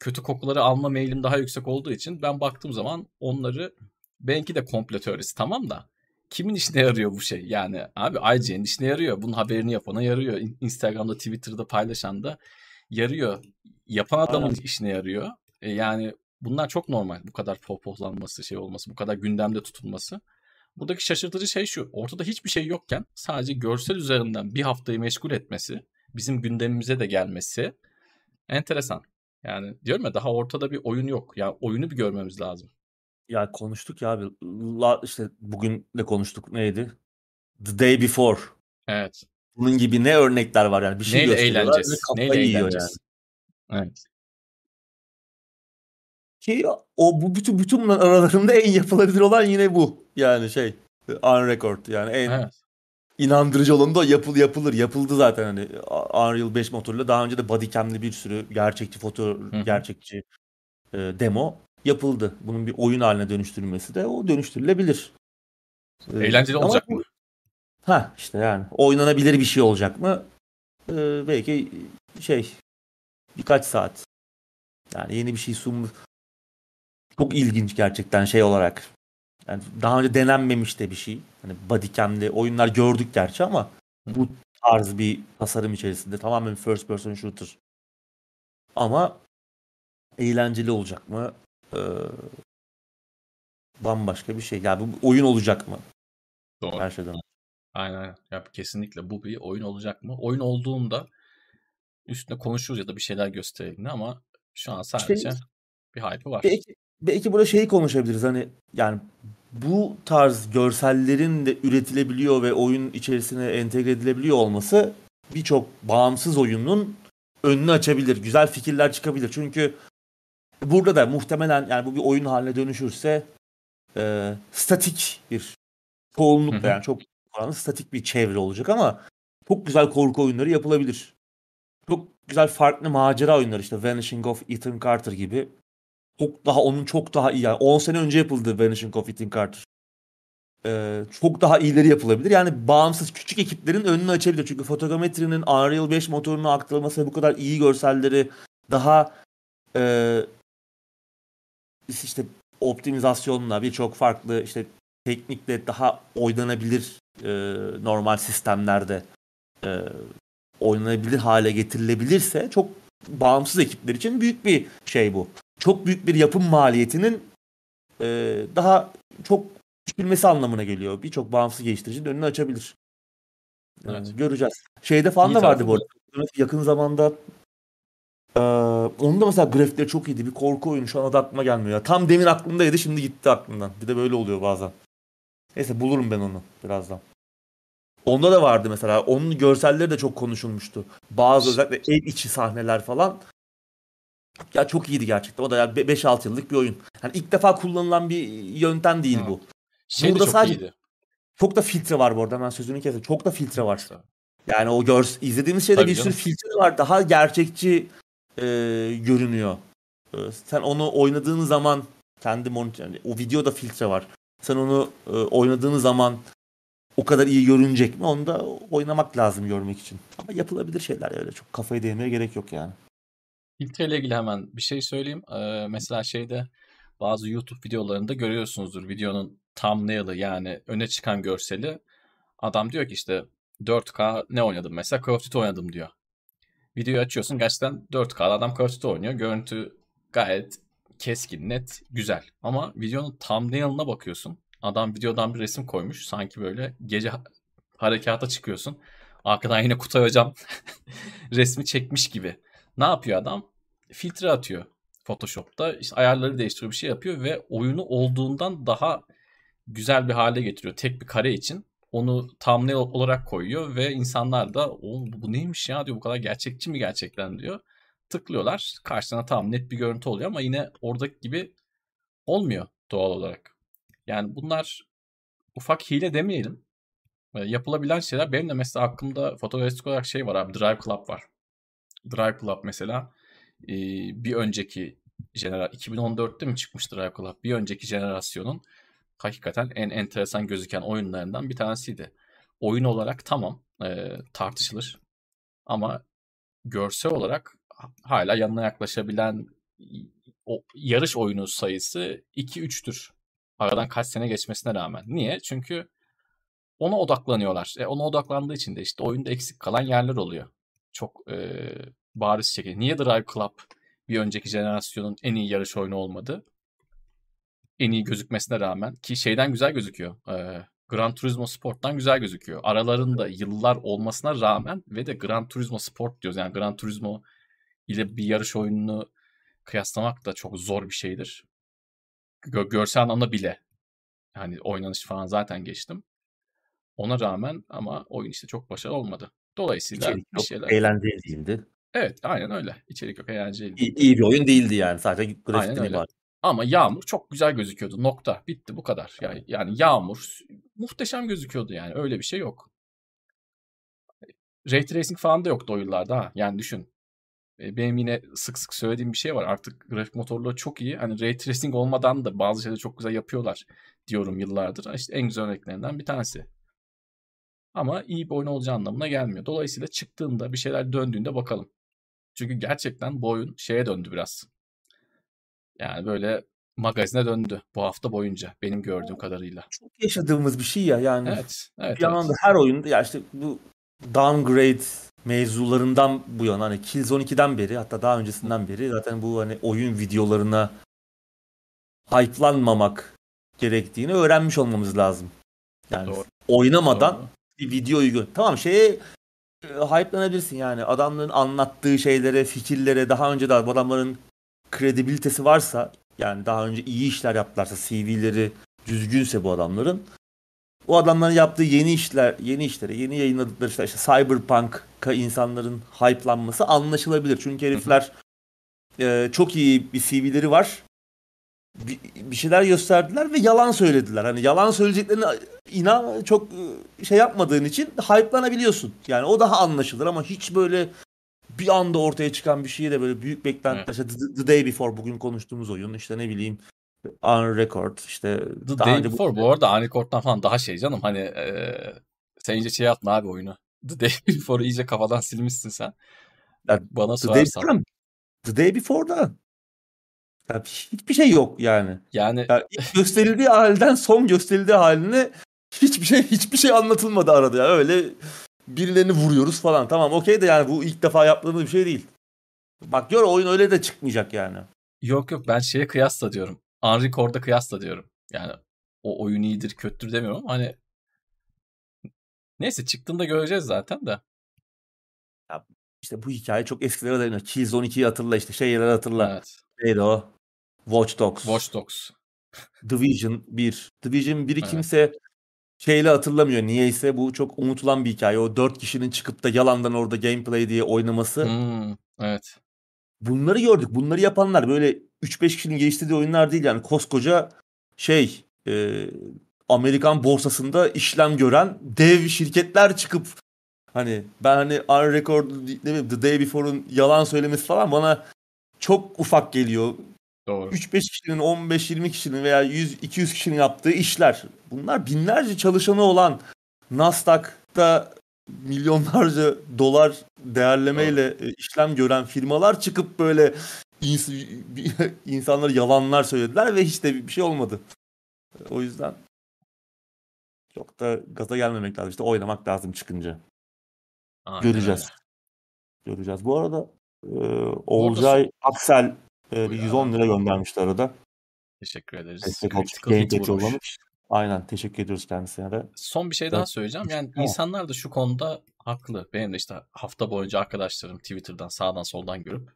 kötü kokuları alma meylim daha yüksek olduğu için ben baktığım zaman onları benki de komplo teorisi tamam da kimin işine yarıyor bu şey? Yani abi IGN'in işine yarıyor. Bunun haberini yapana yarıyor. Instagram'da, Twitter'da paylaşan da yarıyor. Yapan adamın Aynen. işine yarıyor. E yani bunlar çok normal. Bu kadar pohpohlanması, şey olması, bu kadar gündemde tutulması. buradaki şaşırtıcı şey şu. Ortada hiçbir şey yokken sadece görsel üzerinden bir haftayı meşgul etmesi, bizim gündemimize de gelmesi enteresan. Yani diyorum ya daha ortada bir oyun yok. Ya yani oyunu bir görmemiz lazım. Ya konuştuk ya abi. La, işte bugün de konuştuk. Neydi? The Day Before. Evet. Bunun gibi ne örnekler var yani. Bir şey Neyle gösteriyorlar ve eğleneceğiz? kafayı Neyle yiyor eğleneceğiz? yani. Evet. Ki o bu bütün bütün bunların aralarında en yapılabilir olan yine bu. Yani şey on record yani en Evet. inandırıcı olanı da yapıl yapılır. Yapıldı zaten hani Unreal 5 motoruyla daha önce de bodycam'li bir sürü gerçekçi foto hı. gerçekçi e, demo yapıldı. Bunun bir oyun haline dönüştürülmesi de o dönüştürülebilir. E, Eğlenceli ama olacak bu- mı? Ha işte yani oynanabilir bir şey olacak mı? Ee, belki şey birkaç saat. Yani yeni bir şey sun. Çok ilginç gerçekten şey olarak. Yani daha önce denenmemiş de bir şey. Hani bodycam'li oyunlar gördük gerçi ama bu tarz bir tasarım içerisinde tamamen first person shooter. Ama eğlenceli olacak mı? Ee, bambaşka bir şey. Yani bu oyun olacak mı? Doğru. Her şeyden. Aynen aynen. Ya kesinlikle bu bir oyun olacak mı? Oyun olduğunda üstüne konuşuruz ya da bir şeyler gösterelim ama şu an sadece bir hype'ı var. Belki belki burada şeyi konuşabiliriz hani yani bu tarz görsellerin de üretilebiliyor ve oyun içerisine entegre edilebiliyor olması birçok bağımsız oyunun önünü açabilir. Güzel fikirler çıkabilir. Çünkü burada da muhtemelen yani bu bir oyun haline dönüşürse e, statik bir çoğunlukla yani çok oranlı statik bir çevre olacak ama çok güzel korku oyunları yapılabilir. Çok güzel farklı macera oyunları işte Vanishing of Ethan Carter gibi çok daha onun çok daha iyi yani 10 sene önce yapıldı Vanishing of Ethan Carter. Ee, çok daha iyileri yapılabilir. Yani bağımsız küçük ekiplerin önünü açabilir. Çünkü fotogrametrinin Unreal 5 motoruna aktarılması ve bu kadar iyi görselleri daha e, işte optimizasyonla birçok farklı işte teknikle daha oynanabilir e, normal sistemlerde e, oynanabilir hale getirilebilirse çok bağımsız ekipler için büyük bir şey bu. Çok büyük bir yapım maliyetinin e, daha çok küçülmesi anlamına geliyor. Birçok bağımsız geliştiricinin önünü açabilir. Evet. göreceğiz. Şeyde falan İyi da vardı bu arada. Yakın zamanda e, onun da mesela grafikleri çok iyiydi. Bir korku oyunu şu an adı aklıma gelmiyor. Ya. Tam demin aklımdaydı şimdi gitti aklımdan. Bir de böyle oluyor bazen. Neyse bulurum ben onu birazdan. Onda da vardı mesela. Onun görselleri de çok konuşulmuştu. Bazı özellikle ev içi sahneler falan. Ya çok iyiydi gerçekten. O da yani 5-6 yıllık bir oyun. Yani ilk defa kullanılan bir yöntem değil Hı. bu. Şey Burada çok sadece- iyiydi. Çok da filtre var bu arada. Hemen sözünü kesin. Çok da filtre var. Yani o görs izlediğimiz şeyde Tabii bir sürü canım. filtre var. Daha gerçekçi e, görünüyor. E, sen onu oynadığın zaman kendi monitör, yani o videoda filtre var. Sen onu e, oynadığın zaman o kadar iyi görünecek mi? Onu da oynamak lazım görmek için. Ama yapılabilir şeyler öyle çok kafayı değmeye gerek yok yani. Filtre ile ilgili hemen bir şey söyleyeyim. Ee, mesela şeyde bazı YouTube videolarında görüyorsunuzdur videonun thumbnail'ı yani öne çıkan görseli. Adam diyor ki işte 4K ne oynadım mesela Call of Duty oynadım diyor. Videoyu açıyorsun gerçekten 4K'da adam Duty oynuyor. Görüntü gayet keskin, net, güzel. Ama videonun thumbnail'ına bakıyorsun. Adam videodan bir resim koymuş. Sanki böyle gece ha- harekata çıkıyorsun. Arkadan yine Kutay Hocam resmi çekmiş gibi. Ne yapıyor adam? Filtre atıyor Photoshop'ta. İşte ayarları değiştiriyor bir şey yapıyor ve oyunu olduğundan daha güzel bir hale getiriyor. Tek bir kare için. Onu thumbnail olarak koyuyor ve insanlar da bu neymiş ya diyor bu kadar gerçekçi mi gerçekten diyor. Tıklıyorlar. Karşısına tam net bir görüntü oluyor ama yine oradaki gibi olmuyor doğal olarak. Yani bunlar ufak hile demeyelim. Yapılabilen şeyler. Benim de mesela aklımda fotoğrafik olarak şey var abi. Drive Club var. Drive Club mesela bir önceki jenerasyon 2014'te mi çıkmış Drive Club? Bir önceki jenerasyonun hakikaten en enteresan gözüken oyunlarından bir tanesiydi. Oyun olarak tamam e, tartışılır ama görsel olarak hala yanına yaklaşabilen o yarış oyunu sayısı 2-3'tür. Aradan kaç sene geçmesine rağmen. Niye? Çünkü ona odaklanıyorlar. E, ona odaklandığı için de işte oyunda eksik kalan yerler oluyor. Çok e, bariz şekilde. Niye Drive Club bir önceki jenerasyonun en iyi yarış oyunu olmadı? En iyi gözükmesine rağmen ki şeyden güzel gözüküyor. Ee, Gran Turismo Sport'tan güzel gözüküyor. Aralarında yıllar olmasına rağmen ve de Gran Turismo Sport diyoruz. Yani Gran Turismo ile bir yarış oyununu kıyaslamak da çok zor bir şeydir. Gö- görsel anlamda bile. Yani oynanış falan zaten geçtim. Ona rağmen ama oyun işte çok başarılı olmadı. Dolayısıyla İçerik bir şeyler. eğlenceli değildi. Evet aynen öyle. İçerik yok eğlenceli. İyi, iyi bir oyun değildi yani. Sadece grafikten ibaret. Ama Yağmur çok güzel gözüküyordu. Nokta. Bitti bu kadar. Yani, yani Yağmur muhteşem gözüküyordu yani. Öyle bir şey yok. Ray Tracing falan da yoktu o yıllarda ha. Yani düşün. E, Benim yine sık sık söylediğim bir şey var. Artık grafik motorları çok iyi. Hani Ray Tracing olmadan da bazı şeyleri çok güzel yapıyorlar diyorum yıllardır. İşte en güzel örneklerinden bir tanesi. Ama iyi bir oyun olacağı anlamına gelmiyor. Dolayısıyla çıktığında bir şeyler döndüğünde bakalım. Çünkü gerçekten bu oyun şeye döndü biraz. Yani böyle magazine döndü bu hafta boyunca benim gördüğüm kadarıyla. Çok yaşadığımız bir şey ya yani. Evet, evet, bir yandan evet. her oyunda ya işte bu downgrade mevzularından bu yana hani Killzone 2'den beri hatta daha öncesinden beri zaten bu hani oyun videolarına hype'lanmamak gerektiğini öğrenmiş olmamız lazım. Yani Doğru. oynamadan Doğru. bir videoyu gör. Tamam şeye e, hype'lanabilirsin yani adamların anlattığı şeylere, fikirlere daha önce de adamların kredibilitesi varsa yani daha önce iyi işler yaptılarsa CV'leri düzgünse bu adamların o adamların yaptığı yeni işler, yeni işlere, yeni yayınladıkları işte, işte Cyberpunk'a insanların hype'lanması anlaşılabilir. Çünkü herifler e, çok iyi bir CV'leri var. Bir, bir şeyler gösterdiler ve yalan söylediler. Hani yalan söyleyeceklerini inan çok e, şey yapmadığın için hype'lanabiliyorsun. Yani o daha anlaşılır ama hiç böyle bir anda ortaya çıkan bir şeye de böyle büyük beklentiler. Evet. İşte The, The Day Before bugün konuştuğumuz oyun işte ne bileyim On Record işte The daha Day önce bu- Before bu arada Anicort'tan falan daha şey canım hani eee sen iyice şey yapma abi oyunu. The Day Before'u iyice kafadan silmişsin sen. Ya, Bana The Day sorarsan. Before'da The Day Before'da ya hiçbir şey yok yani. Yani Ya ilk gösterildiği halden son gösterildiği haline hiçbir şey hiçbir şey anlatılmadı arada ya. Öyle birilerini vuruyoruz falan. Tamam okey de yani bu ilk defa yaptığımız bir şey değil. Bak gör oyun öyle de çıkmayacak yani. yok yok ben şeye kıyasla diyorum. Unrecord'a kıyasla diyorum. Yani o oyun iyidir kötüdür demiyorum hani neyse çıktığında göreceğiz zaten de. İşte bu hikaye çok eskilere dayanıyor. Killzone 2'yi hatırla işte şeyleri hatırla. Evet. Neydi o? Watch Dogs. Watch Dogs. Division 1. Division 1'i Evet. kimse şeyle hatırlamıyor. Niyeyse bu çok unutulan bir hikaye. O dört kişinin çıkıp da yalandan orada gameplay diye oynaması. Hmm, evet. Bunları gördük. Bunları yapanlar böyle 3-5 kişinin geliştirdiği oyunlar değil yani. Koskoca şey e, Amerikan borsasında işlem gören dev şirketler çıkıp hani ben hani On Record ne bileyim The Day Before'un yalan söylemesi falan bana çok ufak geliyor. Doğru. 3-5 kişinin, 15-20 kişinin veya 100-200 kişinin yaptığı işler. Bunlar binlerce çalışanı olan Nasdaq'ta milyonlarca dolar değerlemeyle e, işlem gören firmalar çıkıp böyle ins- insanlara yalanlar söylediler ve hiç de bir şey olmadı. O yüzden çok da gaza gelmemek lazım. İşte oynamak lazım çıkınca. Aynen Göreceğiz. öyle. Göreceğiz. Bu arada e, Olcay Aksel e, bir Buyur 110 abi. lira göndermişti arada. Teşekkür ederiz. Destek. Critical hit yollamış. Aynen teşekkür ediyoruz kendisine de. Son bir şey daha Evet. söyleyeceğim. Yani Tamam. insanlar da şu konuda haklı. Benim de işte hafta boyunca arkadaşlarım Twitter'dan sağdan soldan görüp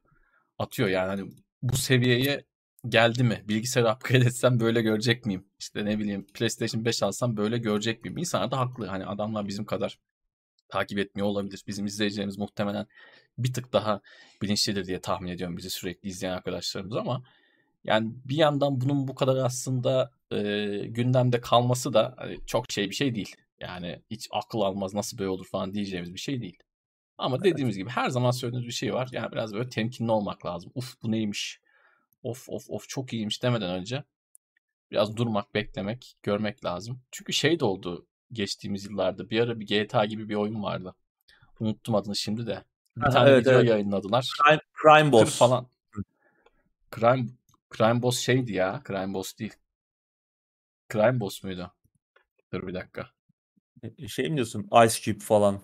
atıyor yani hani bu seviyeye geldi mi? Bilgisayarı upgrade etsem böyle görecek miyim? İşte ne bileyim PlayStation 5 alsam böyle görecek miyim? İnsanlar da haklı. Hani adamlar bizim kadar takip etmiyor olabilir. Bizim izleyicilerimiz muhtemelen bir tık daha bilinçlidir diye tahmin ediyorum bizi sürekli izleyen arkadaşlarımız ama yani bir yandan bunun bu kadar aslında e, gündemde kalması da hani çok şey bir şey değil. Yani hiç akıl almaz nasıl böyle olur falan diyeceğimiz bir şey değil. Ama dediğimiz gibi her zaman söylediğimiz bir şey var. Yani biraz böyle temkinli olmak lazım. Uf bu neymiş? Of of of çok iyiymiş demeden önce biraz durmak, beklemek, görmek lazım. Çünkü şey de oldu geçtiğimiz yıllarda. Bir ara bir GTA gibi bir oyun vardı. Unuttum adını şimdi de. Bir Aha, tane evet, video evet. yayınladılar. Crime, Crime Boss. falan. Crime Crime Boss şeydi ya. Crime Boss değil. Crime Boss muydu? Dur bir dakika. E, Şey mi diyorsun? Ice Cube falan.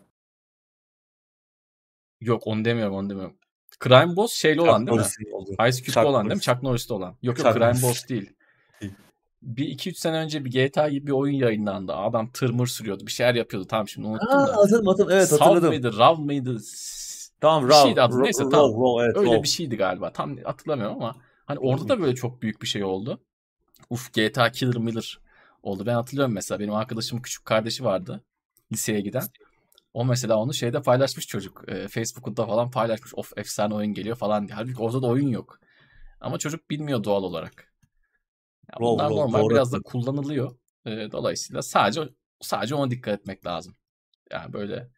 Yok onu demiyorum onu demiyorum. Crime Boss şeyli olan Chuck değil mi? Norris'in olduğu. Ice Cube'de Chuck olan değil mi? Norris. Chuck Norris'te olan. Yok yok Chuck Crime Norris. Boss değil. Bir iki üç sene önce bir GTA gibi bir oyun yayınlandı. Adam tırmır sürüyordu. Bir şeyler yapıyordu. Tamam şimdi unuttum Ha, da. hatırladım, hatırladım. Evet Sav hatırladım. mıydı? Rav mıydı? Tamam bir Raw. şeydi adı. Neyse, Raw, tamam. Raw, evet, Öyle Raw. bir şeydi galiba. Tam hatırlamıyorum ama hani orada da böyle çok büyük bir şey oldu. Uf GTA Killer Miller oldu. Ben hatırlıyorum mesela benim arkadaşımın küçük kardeşi vardı liseye giden. O mesela onu şeyde paylaşmış çocuk. E, Facebook'ta falan paylaşmış. Of efsane oyun geliyor falan diye. Halbuki orada da oyun yok. Ama çocuk bilmiyor doğal olarak. Ya Rol, bunlar rol, normal doğru biraz da yapıyorsun. kullanılıyor. E, dolayısıyla sadece sadece ona dikkat etmek lazım. Yani böyle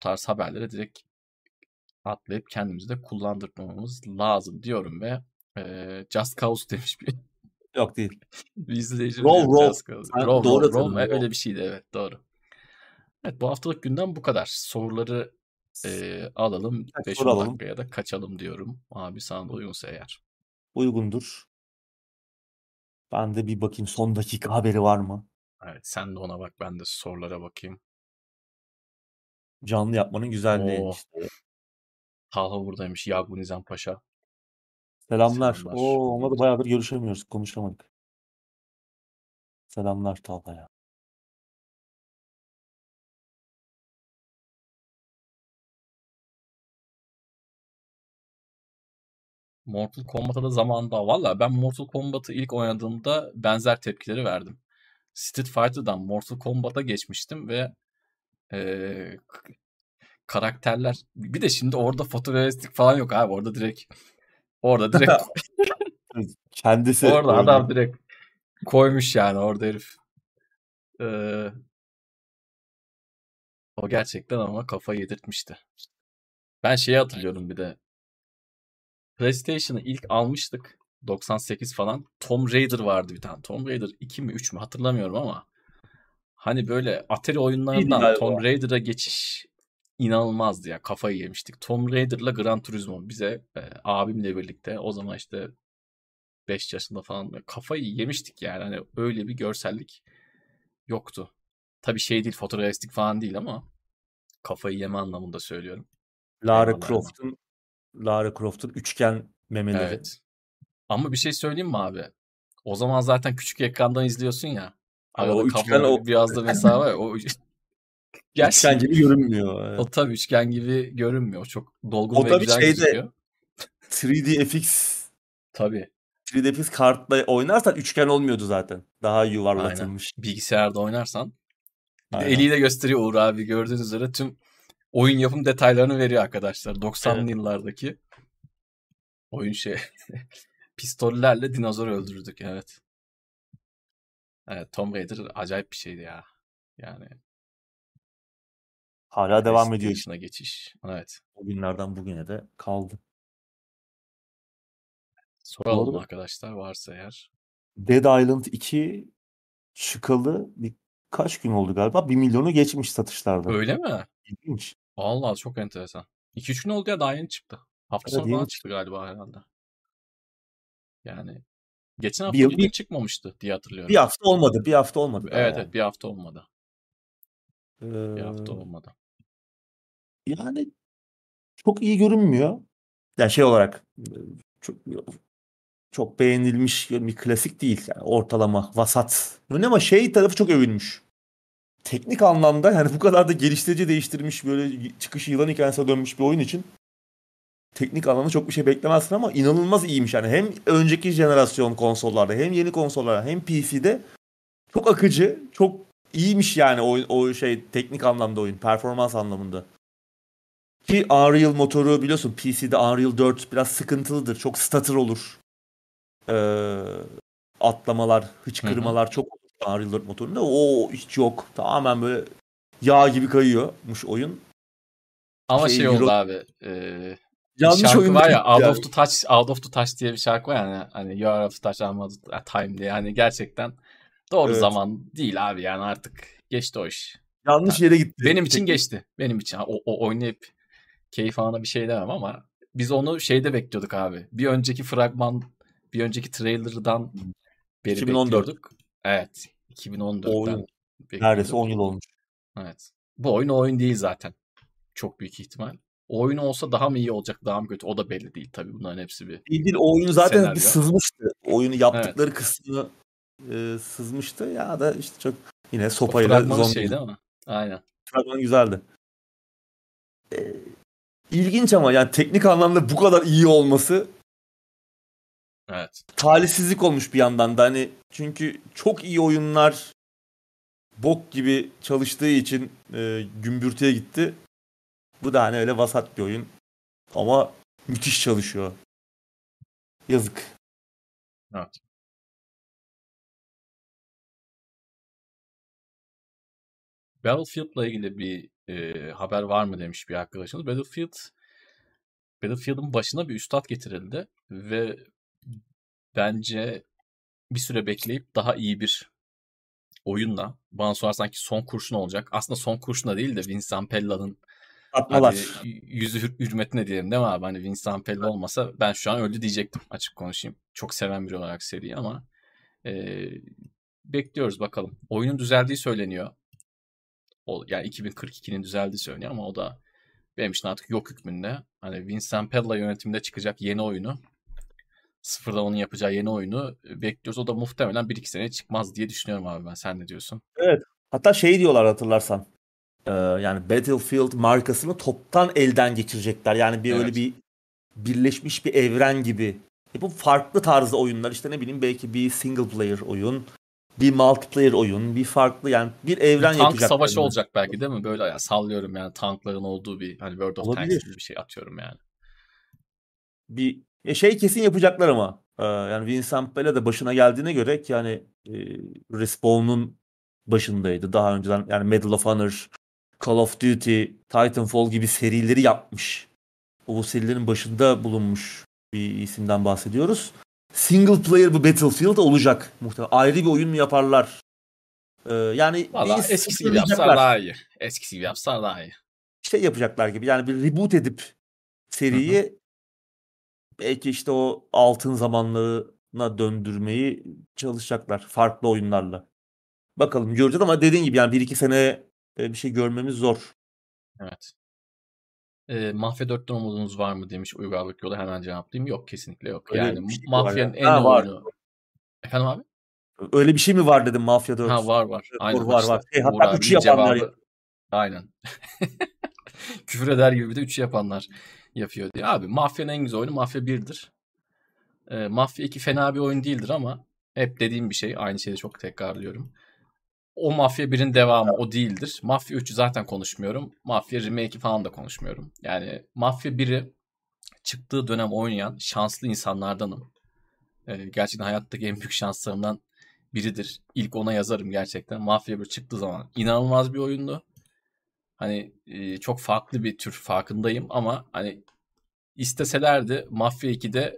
tarz haberlere direkt atlayıp kendimizi de kullandırmamamız lazım diyorum ve e, Just Cause demiş bir, Yok değil. bir izleyicimiz. Roll, roll. Just Cause. Sen Roll, doğru roll, roll. roll. Öyle bir şeydi evet doğru. Evet bu haftalık gündem bu kadar. Soruları e, alalım. Kaç 5-10 soru alalım? dakikaya da kaçalım diyorum. Abi sana da uygunsa eğer. Uygundur. Ben de bir bakayım son dakika haberi var mı? Evet sen de ona bak ben de sorulara bakayım. Canlı yapmanın güzelliği Oo. işte. Talha buradaymış. Yagun Nizam Paşa. Selamlar. Selamlar. Oo, onunla da bayağıdır görüşemiyoruz. Konuşamadık. Selamlar Talha'ya. Mortal Kombat'a da zamanında valla ben Mortal Kombat'ı ilk oynadığımda benzer tepkileri verdim. Street Fighter'dan Mortal Kombat'a geçmiştim ve k- karakterler bir de şimdi orada fotorealistik falan yok abi orada direkt orada direkt Kendisi orada oynuyor. adam direkt koymuş yani orada herif. Eee, o gerçekten ama kafayı yedirtmişti. Ben şeyi hatırlıyorum bir de PlayStation'ı ilk almıştık. 98 falan. Tomb Raider vardı bir tane. Tomb Raider 2 mi 3 mü hatırlamıyorum ama hani böyle Atari oyunlarından. Tomb Raider'a geçiş inanılmazdı ya. Kafayı yemiştik. Tomb Raider'la Gran Turismo bize e, abimle birlikte o zaman işte 5 yaşında falan kafayı yemiştik yani. Hani öyle bir görsellik yoktu. Tabii şey değil fotorealistik falan değil ama kafayı yeme anlamında söylüyorum. Lara Croft'un Lara Croft'un üçgen memeleri. Evet. Ama bir şey söyleyeyim mi abi? O zaman zaten küçük ekrandan izliyorsun ya. Arada o üçgen o- biraz da mesafe var ya. O, Gerçi Üçgen gibi görünmüyor. Evet. o tabii üçgen gibi görünmüyor. Çok dolgun O ve güzel şeyde- gözüküyor. 3D FX Tabii. 3D FX kartla oynarsan üçgen olmuyordu zaten. Daha yuvarlatılmış. Bilgisayarda oynarsan. Aynen. eliyle gösteriyor Uğur abi. Gördüğünüz üzere tüm oyun yapım detaylarını veriyor arkadaşlar. 90'lı Evet. yıllardaki oyun şey. Pistollerle dinozor öldürdük evet. Evet Tomb Raider acayip bir şeydi ya. Yani Hala devam ediyor. PlayStation'a geçiş. Evet. O günlerden bugüne de kaldı. Soralım Doğru. arkadaşlar varsa eğer. Dead Island 2 çıkalı birkaç gün oldu galiba. 1 milyonu geçmiş satışlarda. Öyle mi? İlginç. Allah çok enteresan. 2-3 gün oldu ya daha yeni çıktı. Hafta Evet, sonu falan çıktı galiba herhalde. Yani geçen hafta Bir bir, çıkmamıştı diye hatırlıyorum. Bir hafta olmadı. Bir hafta olmadı. Evet yani. evet bir hafta olmadı. Ee, Bir hafta olmadı. yani çok iyi görünmüyor. Yani şey olarak çok çok beğenilmiş bir klasik değil. Yani ortalama, vasat. Ama şey tarafı çok övülmüş. Teknik anlamda yani bu kadar da geliştirici değiştirmiş böyle çıkışı yılan hikayesine dönmüş bir oyun için teknik anlamda çok bir şey beklemezsin ama inanılmaz iyiymiş yani. Hem önceki jenerasyon konsollarda hem yeni konsollarda hem PC'de çok akıcı, çok iyiymiş yani o, o şey teknik anlamda oyun, performans anlamında. Ki Unreal motoru biliyorsun PC'de Unreal 4 biraz sıkıntılıdır. Çok stutter olur. Ee, atlamalar, hıçkırmalar çok Unreal 4 motorunda. O hiç yok. Tamamen böyle yağ gibi kayıyormuş oyun. Ama Şey, şey, oldu Euro- abi. E, Yanlış şarkı oyun var ya Out yani. of the Touch, Out of the Touch diye bir şarkı var yani. Hani You are of the touch, I'm out of the time diye. Hani gerçekten doğru Evet. zaman değil abi yani artık geçti o iş. Yanlış yere gitti. Benim için geçti. Benim için. O, o oynayıp keyif alana bir şey demem ama biz onu şeyde bekliyorduk abi. Bir önceki fragman, bir önceki trailer'dan beri 2014. bekliyorduk. Evet. 2014'ten O oyun. Neredeyse 10 yıl olmuş. Evet. Bu oyun oyun değil zaten. Çok büyük ihtimal. O oyun olsa daha mı iyi olacak, daha mı kötü? O da belli değil tabii. Bunların hepsi bir Değil değil o oyunu zaten Senaryo. bir sızmıştı. Oyunu yaptıkları kısmı e, sızmıştı. Ya da işte çok yine sopayla zombi. şey değil mi? Aynen. Fragman güzeldi. E, ilginç ama yani teknik anlamda bu kadar iyi olması Evet. Talihsizlik olmuş bir yandan da hani çünkü çok iyi oyunlar bok gibi çalıştığı için e, gümbürtüye gitti. Bu da hani öyle vasat bir oyun. Ama müthiş çalışıyor. Yazık. Evet. Battlefield'la ilgili bir e, haber var mı demiş bir arkadaşımız. Battlefield Battlefield'ın başına bir üstad getirildi ve bence bir süre bekleyip daha iyi bir oyunla bana sorarsan ki son kurşun olacak. Aslında son kurşuna değil de Vincent Pella'nın Atmalar. Hadi yüzü hürmetine diyelim değil mi abi? Hani Vincent Pella olmasa ben şu an öldü diyecektim açık konuşayım. Çok seven biri olarak seriyi ama e, bekliyoruz bakalım. Oyunun düzeldiği söyleniyor. O, yani 2042'nin düzeldiği söyleniyor ama o da benim için artık yok hükmünde. Hani Vincent Pella yönetiminde çıkacak yeni oyunu sıfırdan onun yapacağı yeni oyunu bekliyoruz. O da muhtemelen 1-2 sene çıkmaz diye düşünüyorum abi ben. Sen ne diyorsun? Evet. Hatta şey diyorlar hatırlarsan. Ee, yani Battlefield markasını toptan elden geçirecekler. Yani bir evet. öyle bir birleşmiş bir evren gibi. E bu farklı tarzda oyunlar işte ne bileyim belki bir single player oyun, bir multiplayer oyun, bir farklı yani bir evren bir tank savaşı yani. olacak belki değil mi? Böyle ya sallıyorum yani tankların olduğu bir hani World of Olabilir. Tanks gibi bir şey atıyorum yani. Bir e şey kesin yapacaklar ama. Ee, yani Vincent Bella de başına geldiğine göre ki yani e, Respawn'un başındaydı. Daha önceden yani Medal of Honor, Call of Duty, Titanfall gibi serileri yapmış. O serilerin başında bulunmuş bir isimden bahsediyoruz. Single player bu Battlefield olacak muhtemelen. Ayrı bir oyun mu yaparlar? Ee, yani Valla eskisi gibi yapsalar daha iyi. Eskisi gibi yapsalar daha iyi. Şey yapacaklar gibi yani bir reboot edip seriyi belki işte o altın zamanlarına döndürmeyi çalışacaklar farklı oyunlarla. Bakalım göreceğiz ama dediğin gibi yani bir iki sene e, bir şey görmemiz zor. Evet. E, Mafya 4'ten umudunuz var mı demiş uygarlık yolu hemen cevaplayayım. Yok kesinlikle yok. Öyle yani şey Mafya'nın en ha, var. oyunu. Efendim abi? Öyle bir şey mi var dedim Mafya 4. Ha var var. Aynen var var. Şey, hatta 3 yapanlar. Cevabı... Aynen. Küfür eder gibi bir de 3 yapanlar yapıyor diye. Abi Mafya'nın en güzel oyunu Mafya 1'dir. E, Mafya 2 fena bir oyun değildir ama hep dediğim bir şey. Aynı şeyi çok tekrarlıyorum. O Mafya 1'in devamı o değildir. Mafya 3'ü zaten konuşmuyorum. Mafya Remake falan da konuşmuyorum. Yani Mafya 1'i çıktığı dönem oynayan şanslı insanlardanım. E, gerçekten hayattaki en büyük şanslarımdan biridir. İlk ona yazarım gerçekten. Mafya 1 çıktığı zaman inanılmaz bir oyundu. Hani çok farklı bir tür farkındayım ama hani isteselerdi Mafya 2'de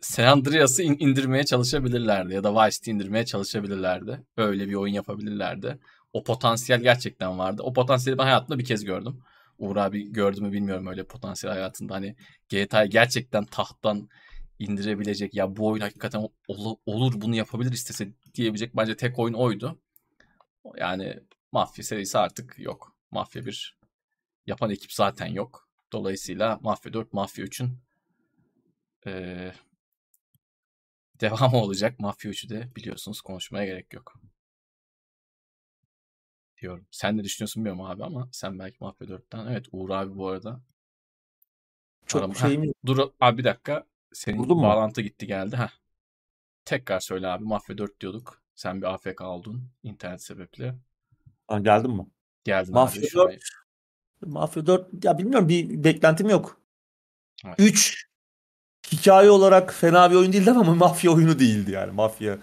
San Andreas'ı indirmeye çalışabilirlerdi ya da Vice City indirmeye çalışabilirlerdi. Öyle bir oyun yapabilirlerdi. O potansiyel gerçekten vardı. O potansiyeli ben hayatımda bir kez gördüm. Uğur abi gördü mü bilmiyorum öyle potansiyel hayatında. Hani GTA'yı gerçekten tahttan indirebilecek ya bu oyun hakikaten olur, olur bunu yapabilir istese diyebilecek bence tek oyun oydu. Yani Mafya serisi artık yok. Mafya 1 yapan ekip zaten yok. Dolayısıyla Mafya 4, Mafya 3'ün ee, devamı olacak. Mafya 3'ü de biliyorsunuz konuşmaya gerek yok. Diyorum. Sen ne düşünüyorsun bilmiyorum abi ama sen belki Mafya 4'ten. Evet Uğur abi bu arada. Çok Aram... şeyim Dur abi bir dakika. Senin Vurdun bağlantı mu? gitti geldi. Heh. Tekrar söyle abi. Mafya 4 diyorduk. Sen bir AFK oldun internet sebeple. Ha, geldin mi? Geldin Mafya abi. 4. Mafya 4 ya bilmiyorum bir beklentim yok. Evet. 3 hikaye olarak fena bir oyun değildi ama mafya oyunu değildi yani. Mafya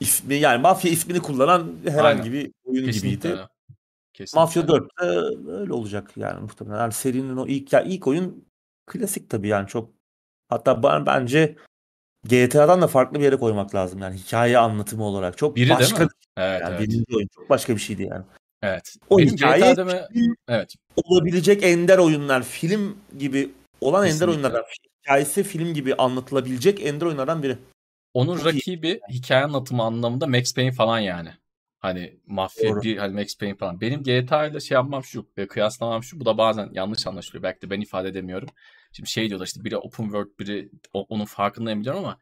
ismi yani mafya ismini kullanan herhangi Aynen. bir oyun Kesinlikle gibiydi. Kesinlikle. Mafya 4 de öyle olacak yani muhtemelen. Yani serinin o ilk ya ilk oyun klasik tabii yani çok hatta ben bence GTA'dan da farklı bir yere koymak lazım yani hikaye anlatımı olarak. Çok Biri başka değil mi? Evet, yani evet. birinci oyun çok başka bir şeydi yani. Evet. O Benim hikaye GTA'da evet. olabilecek ender oyunlar, film gibi olan Kesinlikle. ender oyunlardan, hikayesi film gibi anlatılabilecek ender oyunlardan biri. Onun Çok rakibi iyi. hikaye anlatımı anlamında Max Payne falan yani. Hani mafya Doğru. bir hani Max Payne falan. Benim GTA ile şey yapmam şu ve kıyaslamam şu. Bu da bazen yanlış anlaşılıyor. Belki de ben ifade edemiyorum. Şimdi şey diyorlar işte biri open world biri onun farkındayım biliyorum ama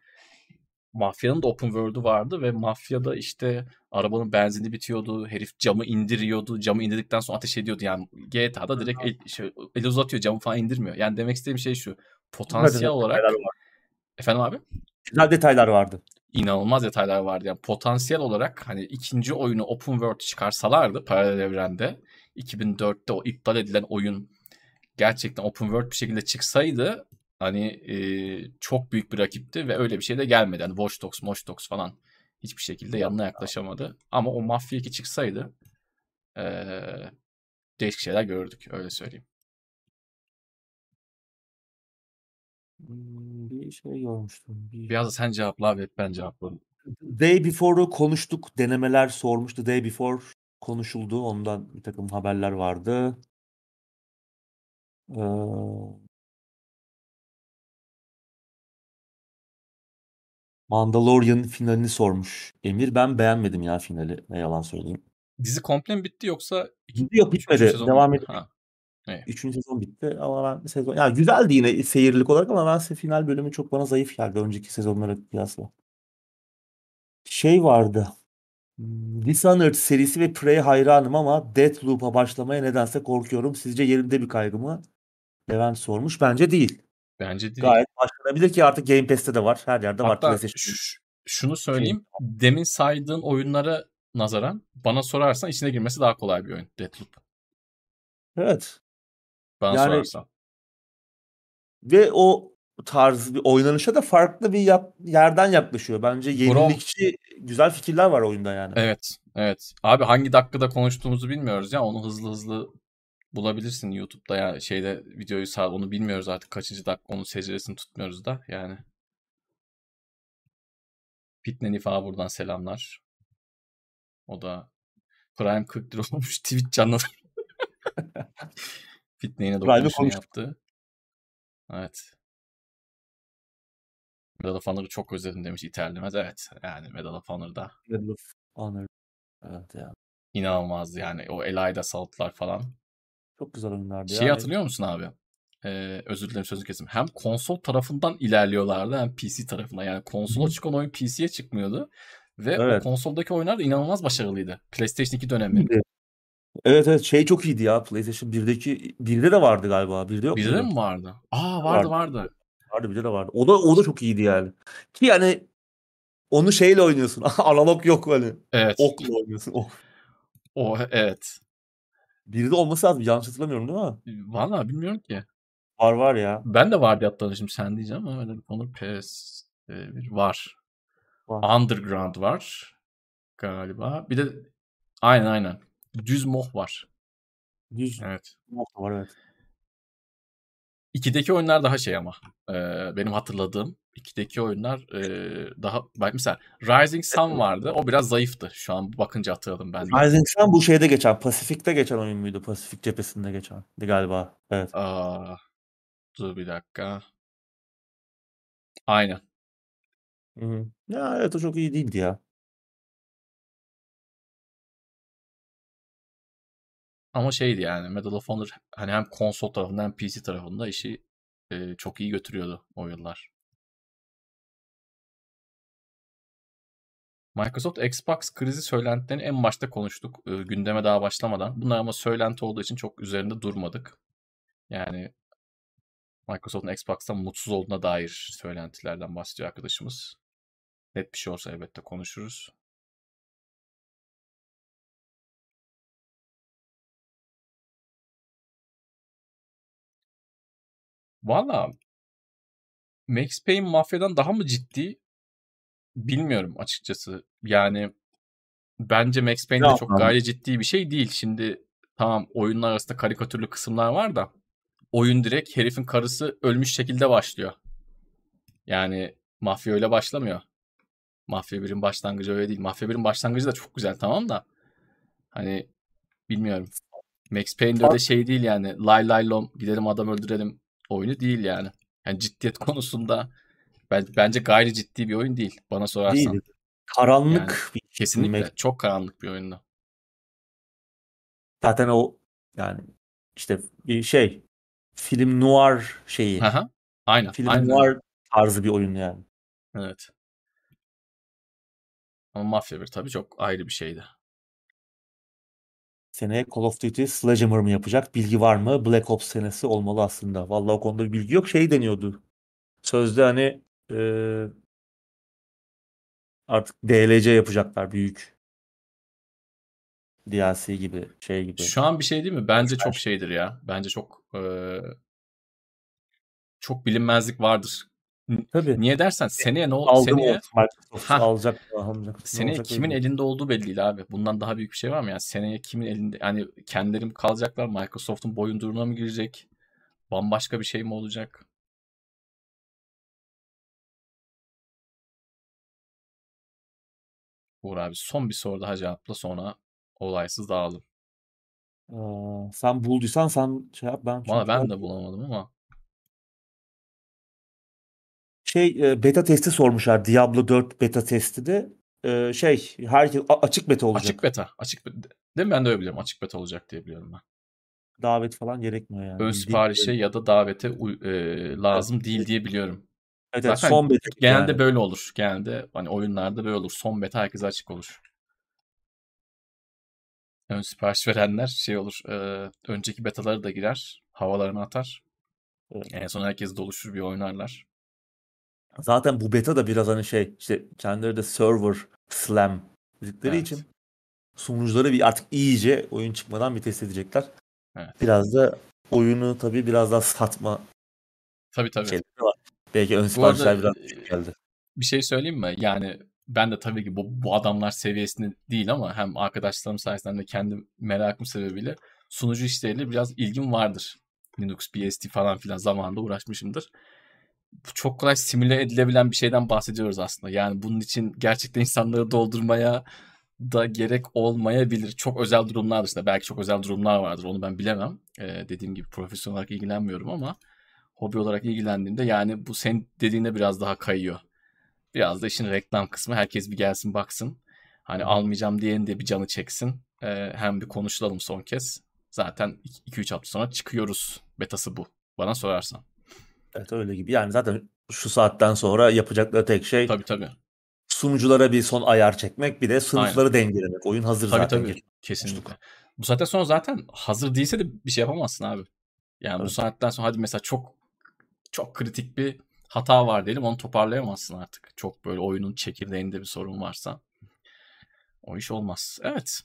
Mafya'nın da open world'u vardı ve Mafya'da işte arabanın benzini bitiyordu. Herif camı indiriyordu. Camı indirdikten sonra ateş ediyordu. Yani GTA'da direkt el, şey, el uzatıyor. Camı falan indirmiyor. Yani demek istediğim şey şu. Potansiyel olarak... Efendim abi? Güzel detaylar vardı. İnanılmaz detaylar vardı. Yani potansiyel olarak hani ikinci oyunu open world çıkarsalardı paralel evrende 2004'te o iptal edilen oyun gerçekten open world bir şekilde çıksaydı hani e, çok büyük bir rakipti ve öyle bir şey de gelmedi. Hani Watch Dogs, Watch Dogs falan hiçbir şekilde yanına yaklaşamadı. Ama o Mafya 2 çıksaydı e, değişik şeyler gördük öyle söyleyeyim. Hmm, bir şey görmüştüm. Bir... Biraz da sen cevapla abi ben cevapladım. Day Before'u konuştuk. Denemeler sormuştu. Day Before konuşuldu. Ondan bir takım haberler vardı. Ee, Mandalorian finalini sormuş Emir. Ben beğenmedim ya finali. Ne yalan söyleyeyim. Dizi komple mi bitti yoksa? Yok bitmedi. Devam ediyor. Evet. Üçüncü sezon bitti ama ben sezon yani güzeldi yine seyirlik olarak ama ben final bölümü çok bana zayıf geldi önceki sezonlara kıyasla. Şey vardı. Hmm, Dishonored serisi ve Prey hayranım ama Deathloop'a başlamaya nedense korkuyorum. Sizce yerinde bir kaygı mı? Levent sormuş. Bence değil. Bence değil. Gayet başlanabilir ki artık Game Pass'te de var. Her yerde Hatta var. şunu söyleyeyim. Demin saydığın oyunlara nazaran bana sorarsan içine girmesi daha kolay bir oyun Deathloop. Evet. Bana yani, sorarsan. Ve o tarz bir oynanışa da farklı bir yap, yerden yaklaşıyor. Bence yenilikçi Bro, güzel fikirler var oyunda yani. Evet, evet. Abi hangi dakikada konuştuğumuzu bilmiyoruz ya. Onu hızlı hızlı bulabilirsin YouTube'da ya şeyde videoyu sağ onu bilmiyoruz artık kaçıncı dakika onun seceresini tutmuyoruz da yani. Fitne Nifa buradan selamlar. O da Prime 40 lira olmuş Twitch canlı. Fitne yine dokunuşunu yaptı. Evet. Medal of Honor'ı çok özledim demiş İterlemez. Evet yani Medal of Honor'da. Medal of Honor. Evet ya. İnanılmazdı yani o Elida Salt'lar falan. Çok güzel oyunlardı. Şeyi yani. hatırlıyor musun abi? Ee, özür dilerim sözü kesim. Hem konsol tarafından ilerliyorlardı hem PC tarafından. Yani konsola çıkan oyun PC'ye çıkmıyordu. Ve evet. o konsoldaki oyunlar da inanılmaz başarılıydı. PlayStation 2 dönemi. Evet evet şey çok iyiydi ya PlayStation 1'deki 1'de de vardı galiba. 1'de yok 1'de mi vardı? Aa vardı vardı. Vardı, vardı 1'de de vardı. O da o da çok iyiydi yani. Ki yani onu şeyle oynuyorsun. Analog yok hani. Evet. Okla oynuyorsun. Ok. O evet. Biri de olması lazım. Yanlış hatırlamıyorum değil mi? Valla bilmiyorum ki. Var var ya. Ben de var diye şimdi sen diyeceğim ama öyle konu PS bir var. var. Underground var galiba. Bir de aynen aynen. Düz moh var. Düz evet. moh var evet. 2'deki oyunlar daha şey ama e, benim hatırladığım 2'deki oyunlar e, daha bak mesela Rising Sun vardı. O biraz zayıftı. Şu an bakınca hatırladım ben. De. Rising Sun bu şeyde geçen, Pasifik'te geçen oyun muydu? Pasifik cephesinde geçen galiba. Evet. Aa, dur bir dakika. Aynen. Hı hı. Ya evet o çok iyi değildi ya. Ama şeydi yani Medal of Honor hani hem konsol tarafında hem PC tarafında işi e, çok iyi götürüyordu o yıllar. Microsoft Xbox krizi söylentilerini en başta konuştuk. E, gündeme daha başlamadan. Bunlar ama söylenti olduğu için çok üzerinde durmadık. Yani Microsoft'un Xbox'tan mutsuz olduğuna dair söylentilerden bahsediyor arkadaşımız. Net bir şey olsa elbette konuşuruz. Valla Max Payne Mafya'dan daha mı ciddi bilmiyorum açıkçası. Yani bence Max Payne de çok gayet ciddi bir şey değil. Şimdi tamam oyunlar arasında karikatürlü kısımlar var da oyun direkt herifin karısı ölmüş şekilde başlıyor. Yani Mafya öyle başlamıyor. Mafya 1'in başlangıcı öyle değil. Mafya 1'in başlangıcı da çok güzel tamam da hani bilmiyorum. Max Payne'de de şey değil yani lay lay lom gidelim adam öldürelim oyunu değil yani. Yani ciddiyet konusunda bence gayri ciddi bir oyun değil bana sorarsan. Değil. Karanlık yani, bir kesinlikle Max. çok karanlık bir oyundu. Zaten o yani işte bir şey film noir şeyi. Aha. Aynen. Film aynen. noir tarzı bir oyun yani. Evet. Ama Mafya 1 tabii çok ayrı bir şeydi. Seneye Call of Duty Sledgehammer mı yapacak? Bilgi var mı? Black Ops senesi olmalı aslında. Vallahi o konuda bir bilgi yok. Şey deniyordu. Sözde hani e, artık DLC yapacaklar büyük. DLC gibi şey gibi. Şu an bir şey değil mi? Bence çok şeydir ya. Bence çok e, çok bilinmezlik vardır. Tabii. Niye dersen seneye ne oldu? Seneye Ha. alacak seneye olacak kimin değil. elinde olduğu belli değil abi. Bundan daha büyük bir şey var mı? Yani seneye kimin elinde yani kendileri mi kalacaklar? Microsoft'un boyunduruna mı girecek? Bambaşka bir şey mi olacak? Uğur abi son bir soru daha cevapla sonra olaysız dağılalım. Aa, sen bulduysan sen şey yap ben. Valla ben de bulamadım ama Şey e, beta testi sormuşlar. Diablo 4 beta testi de e, şey herkes açık beta olacak. açık beta. Açık beta. Değil mi? Ben de öyle biliyorum. Açık beta olacak diye biliyorum ben. Davet falan gerekmiyor yani. Ön siparişe ya da davete e, lazım değil diye biliyorum. Evet, evet, Zaten son beta Genelde yani. böyle olur. Genelde hani oyunlarda böyle olur. Son beta herkese açık olur. Ön sipariş verenler şey olur. e, önceki betaları da girer. Havalarını atar. Evet. En son herkes doluşur bir oynarlar. Zaten bu beta da biraz hani şey işte kendileri de server slam dedikleri Evet. için sunucuları bir artık iyice oyun çıkmadan bir test edecekler. Evet. Biraz da oyunu tabii biraz daha satma Tabii tabii. Belki ön siparişler biraz e, geldi. bir şey söyleyeyim mi? Yani ben de tabii ki bu, bu adamlar seviyesinde değil ama hem arkadaşlarım sayesinde hem de kendi merakım sebebiyle sunucu işleriyle biraz ilgim vardır. Linux, BSD falan filan zamanında uğraşmışımdır. Çok kolay simüle edilebilen bir şeyden bahsediyoruz aslında. Yani bunun için gerçekten insanları doldurmaya da gerek olmayabilir. Çok özel durumlar dışında. Belki çok özel durumlar vardır. Onu ben bilemem. Ee, dediğim gibi profesyonel olarak ilgilenmiyorum ama hobi olarak ilgilendiğimde yani bu sen dediğinde biraz daha kayıyor. Biraz da işin reklam kısmı. Herkes bir gelsin baksın. Hani almayacağım diyenin de bir canı çeksin. Ee, hem bir konuşulalım son kez. Zaten 2-3 hafta sonra çıkıyoruz. Betası bu. Bana sorarsan. Evet öyle gibi. Yani zaten şu saatten sonra yapacakları tek şey Tabii tabii. sunuculara bir son ayar çekmek bir de sınıfları dengelemek. Oyun hazır Tabii zaten. tabii. Kesinlikle. Bu saatten sonra zaten hazır değilse de bir şey yapamazsın abi. Yani bu Evet. saatten sonra hadi mesela çok çok kritik bir hata var diyelim onu toparlayamazsın artık. Çok böyle oyunun çekirdeğinde bir sorun varsa o iş olmaz. Evet.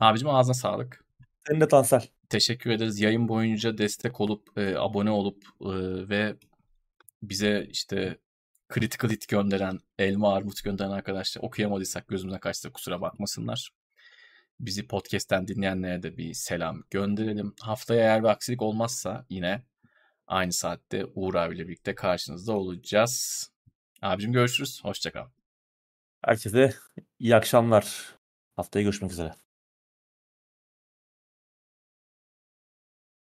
Abicim ağzına sağlık. Senin de Tansel. Teşekkür ederiz. Yayın boyunca destek olup, e, abone olup e, ve bize işte critical hit gönderen, elma armut gönderen arkadaşlar okuyamadıysak gözümüzden kaçtı kusura bakmasınlar. Bizi podcast'ten dinleyenlere de bir selam gönderelim. Haftaya eğer bir aksilik olmazsa yine aynı saatte Uğur abiyle birlikte karşınızda olacağız. Abicim görüşürüz. Hoşçakal. Herkese iyi akşamlar. Haftaya görüşmek üzere.